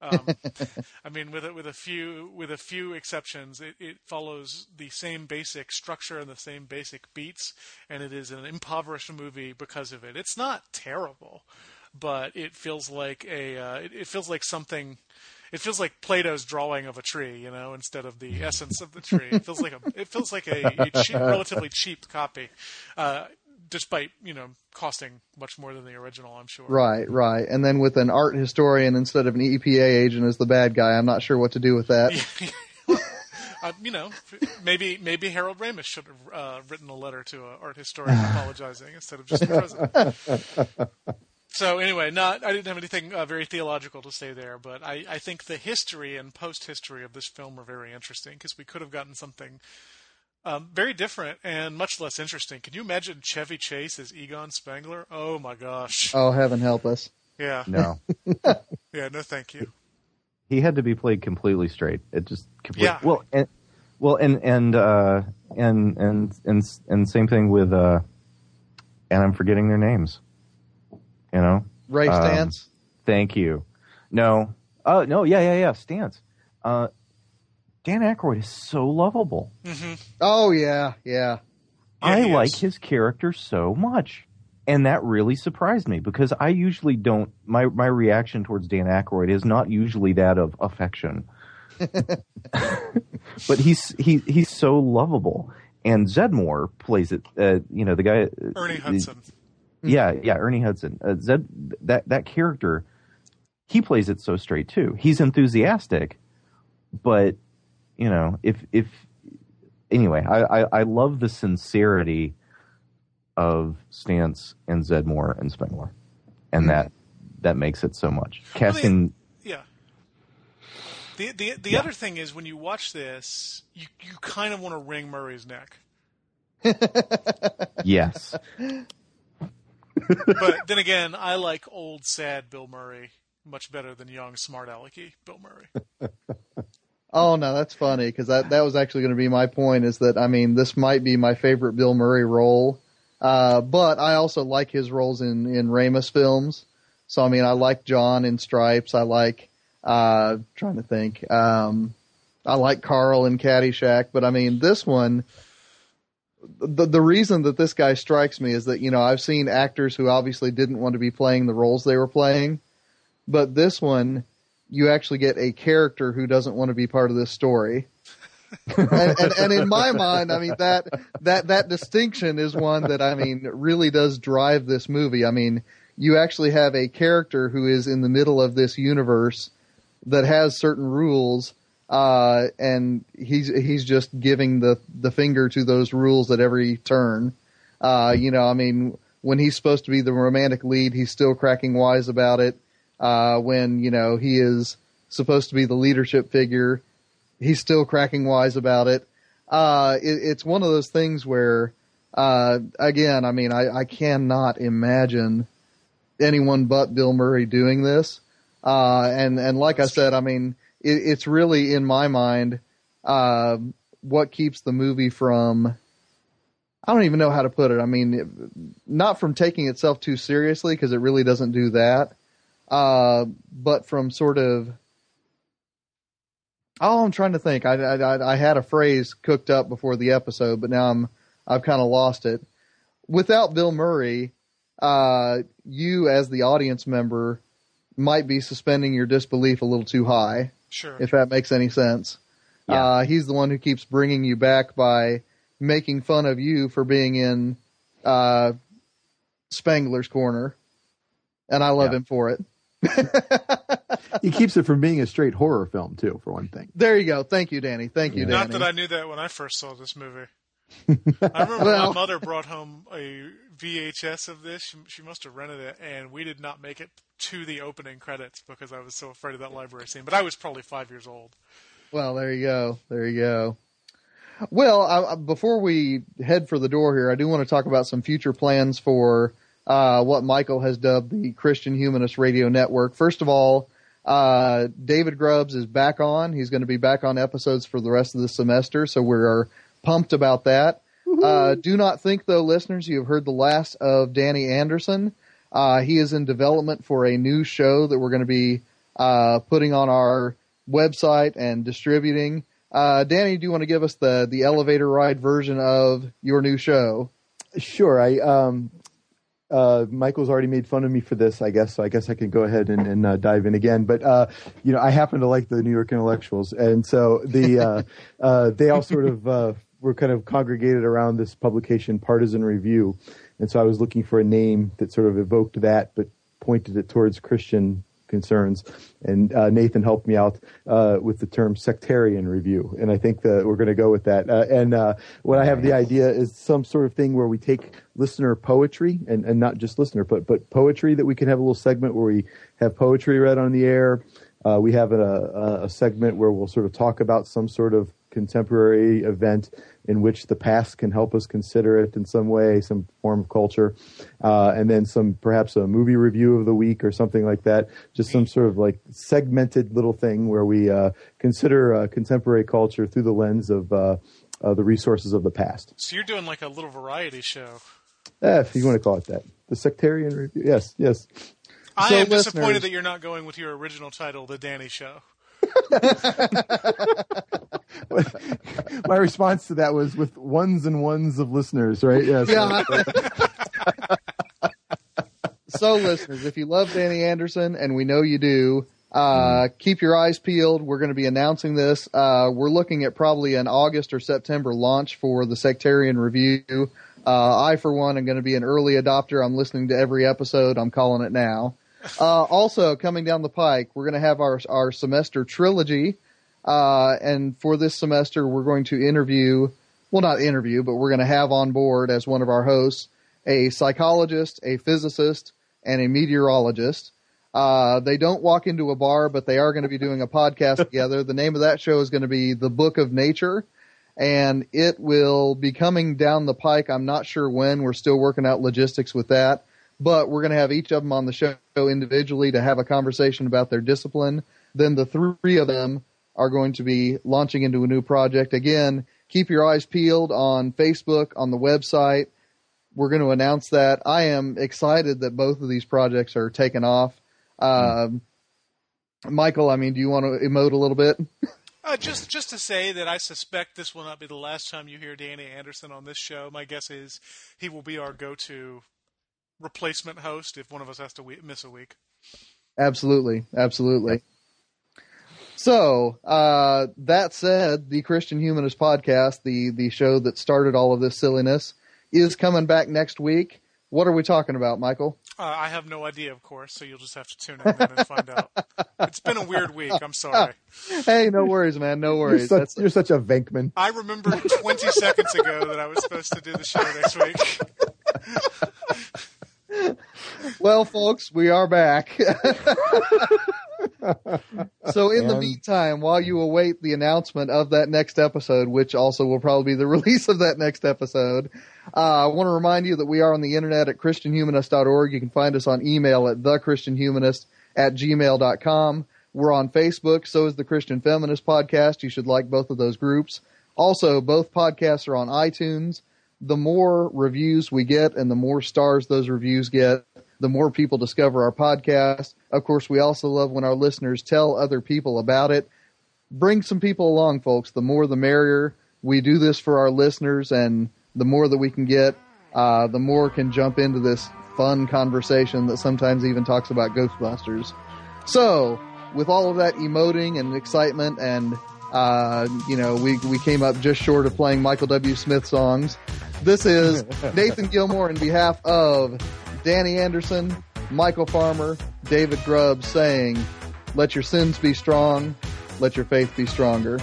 [SPEAKER 2] Um, I mean, with a, with a few with a few exceptions, it, it follows the same basic structure and the same basic beats, and it is an impoverished movie because of it. It's not terrible, but it feels like a uh, it, it feels like something. It feels like Plato's drawing of a tree, you know, instead of the essence of the tree. It feels like a it feels like a, a cheap, relatively cheap copy, uh, despite you know costing much more than the original. I'm sure.
[SPEAKER 4] right, right. And then with an art historian instead of an EPA agent as the bad guy, I'm not sure what to do with that.
[SPEAKER 2] uh, you know, maybe maybe Harold Ramis should have uh, written a letter to an art historian apologizing instead of just the president. so anyway, not I didn't have anything uh, very theological to say there, but I, I think the history and post history of this film are very interesting because we could have gotten something. Um, very different and much less interesting. Can you imagine Chevy Chase as Egon Spengler? Oh my gosh!
[SPEAKER 4] Oh, heaven help us.
[SPEAKER 2] Yeah,
[SPEAKER 1] No,
[SPEAKER 2] yeah. No, thank you.
[SPEAKER 1] he had to be played completely straight. It just completely,
[SPEAKER 2] Yeah.
[SPEAKER 1] well, and, well, and and uh, and and and and same thing with uh, and I'm forgetting their names. You know,
[SPEAKER 4] Ray
[SPEAKER 1] Um,
[SPEAKER 4] Stantz.
[SPEAKER 1] Thank you. No. Oh no. Yeah. Yeah. Yeah. Stantz. Uh, Dan Aykroyd is so lovable.
[SPEAKER 4] oh yeah, yeah.
[SPEAKER 2] Yeah,
[SPEAKER 1] I
[SPEAKER 2] he
[SPEAKER 1] like
[SPEAKER 2] is.
[SPEAKER 1] his character so much, and that really surprised me because I usually don't. My my reaction towards Dan Aykroyd is not usually that of affection, but he's he he's so lovable. And Zeddemore plays it. Uh, you know the guy.
[SPEAKER 2] Ernie Hudson.
[SPEAKER 1] Yeah, yeah, Ernie Hudson. Uh, Zed, that that character, he plays it so straight too. He's enthusiastic, but you know, if if anyway, I I, I love the sincerity of Stantz and Zeddemore and Spengler, and hmm. that that makes it so much. Casting,
[SPEAKER 2] Yeah. The the the other thing is when you watch this, you you kind of want to wring Murray's neck.
[SPEAKER 1] yes,
[SPEAKER 2] But then again, I like old sad Bill Murray much better than young smart alecky Bill Murray.
[SPEAKER 4] Oh no, that's funny because that that was actually going to be my point. Is that I mean this might be my favorite Bill Murray role, uh, but I also like his roles in in Ramis films. So I mean I like John in Stripes. I like uh, trying to think. Um, I like Carl in Caddyshack, but I mean this one. The the reason that this guy strikes me is that you know I've seen actors who obviously didn't want to be playing the roles they were playing, but this one you actually get a character who doesn't want to be part of this story. and, and, and in my mind, I mean that that that distinction is one that I mean really does drive this movie. I mean, you actually have a character who is in the middle of this universe that has certain rules, uh, and he's he's just giving the the finger to those rules at every turn. Uh, you know, I mean, when he's supposed to be the romantic lead, he's still cracking wise about it uh, when you know he is supposed to be the leadership figure. He's still cracking wise about it. uh, it, it's one of those things where, uh, again, I mean, I, I cannot imagine anyone but Bill Murray doing this. Uh, and, and like I said, I mean, it, it's really in my mind, uh, what keeps the movie from, I don't even know how to put it. I mean, not from taking itself too seriously because it really doesn't do that. Uh, but from sort of, oh, I'm trying to think. I, I, I had a phrase cooked up before the episode, but now I'm, I've kind of lost it. Without Bill Murray, uh, you as the audience member might be suspending your disbelief a little too high,
[SPEAKER 2] Sure.
[SPEAKER 4] if that makes any sense.
[SPEAKER 1] Yeah.
[SPEAKER 4] Uh, he's the one who keeps bringing you back by making fun of you for being in uh, Spengler's corner, and I love
[SPEAKER 1] Yeah.
[SPEAKER 4] him for it.
[SPEAKER 5] He keeps it from being a straight horror film too, for one thing.
[SPEAKER 4] There you go. Thank you, Danny. Thank you, Danny.
[SPEAKER 2] Not that I knew that when I first saw this movie. I remember
[SPEAKER 4] Well-
[SPEAKER 2] my mother brought home a VHS of this. She, she must have rented it, and we did not make it to the opening credits because I was so afraid of that library scene. But I was probably five years old.
[SPEAKER 4] Well, there you go. There you go. Well, I, I- before we head for the door here, I do want to talk about some future plans for uh, what Michial has dubbed the Christian Humanist Radio Network. First of all, uh, David Grubbs is back on. He's going to be back on episodes for the rest of the semester, so we're pumped about that. Uh, do not think, though, listeners, you have heard the last of Danny Anderson. Uh, he is in development for a new show that we're going to be uh, putting on our website and distributing. Uh, Danny, do you want to give us the the elevator ride version of your new show?
[SPEAKER 5] Sure. I um, uh, Michial's already made fun of me for this, I guess. So I guess I can go ahead and, and uh, dive in again. But uh, you know, I happen to like the New York intellectuals, and so the uh, uh, they all sort of uh, were kind of congregated around this publication, Partisan Review, and so I was looking for a name that sort of evoked that, but pointed it towards Christian concerns. And uh, Nathan helped me out uh, with the term sectarian review, and I think that we're going to go with that. Uh, and uh, what I have the idea is some sort of thing where we take listener poetry, and, and not just listener, but but poetry that we can have a little segment where we have poetry read on the air. Uh, we have a, a, a segment where we'll sort of talk about some sort of contemporary event in which the past can help us consider it in some way, some form of culture, uh, and then some perhaps a movie review of the week or something like that. Just some sort of like segmented little thing where we uh, consider uh, contemporary culture through the lens of uh, uh, the resources of the past.
[SPEAKER 2] So you're doing like a little variety show.
[SPEAKER 5] Eh, if you want to call it that, the sectarian review. Yes, yes.
[SPEAKER 2] I
[SPEAKER 4] So,
[SPEAKER 2] am
[SPEAKER 4] listeners-
[SPEAKER 2] disappointed that you're not going with your original title, The Danny Show.
[SPEAKER 5] My response to that was with ones and ones of listeners, right? Yes.
[SPEAKER 4] Yeah. so, listeners, if you love Danny Anderson, and we know you do, uh, keep your eyes peeled. We're going to be announcing this. Uh, we're looking at probably an August or September launch for the Sectarian Review. Uh, I, for one, am going to be an early adopter. I'm listening to every episode. I'm calling it now. Uh, also, coming down the pike, we're going to have our our semester trilogy. Uh, and for this semester, we're going to interview, well, not interview, but we're going to have on board as one of our hosts a psychologist, a physicist, and a meteorologist. Uh, they don't walk into a bar, but they are going to be doing a podcast together. The name of that show is going to be The Book of Nature, and it will be coming down the pike. I'm not sure when. We're still working out logistics with that, but we're going to have each of them on the show individually to have a conversation about their discipline. Then the three of them are going to be launching into a new project. Again, keep your eyes peeled on Facebook, on the website. We're going to announce that. I am excited that both of these projects are taking off. Um, Michial, I mean, do you want to emote a little bit?
[SPEAKER 2] Uh, just just to say that I suspect this will not be the last time you hear Danny Anderson on this show. My guess is he will be our go-to replacement host if one of us has to we- miss a week.
[SPEAKER 4] Absolutely, absolutely. So uh, that said, the Christian Humanist podcast, the the show that started all of this silliness, is coming back next week. What are we talking about, Michial?
[SPEAKER 2] Uh, I have no idea, of course, so you'll just have to tune in and find out. It's been a weird week. I'm sorry.
[SPEAKER 4] Hey, no worries, man. No
[SPEAKER 5] You're
[SPEAKER 4] worries.
[SPEAKER 5] such,
[SPEAKER 4] That's
[SPEAKER 5] you're such a Venkman.
[SPEAKER 2] I remember 20 seconds ago that I was supposed to do the show next week.
[SPEAKER 4] well, folks. We are back. So in the meantime, while you await the announcement of that next episode, which also will probably be the release of that next episode, uh, I want to remind you that we are on the internet at christianhumanist.org. You can find us on email at thechristianhumanist at gmail.com. We're on Facebook. So is the Christian Feminist Podcast. You should like both of those groups. Also, both podcasts are on iTunes. The more reviews we get and the more stars those reviews get, the more people discover our podcast. Of course, we also love when our listeners tell other people about it. Bring some people along, folks. The more the merrier. We do this for our listeners, and the more that we can get, uh, the more can jump into this fun conversation that sometimes even talks about Ghostbusters. So, with all of that emoting and excitement, and uh, you know, we we came up just short of playing Michael W. Smith songs. This is Nathan Gilmour in behalf of Danny Anderson, Michial Farmer, David Grubbs saying, "Let your sins be strong, let your faith be stronger."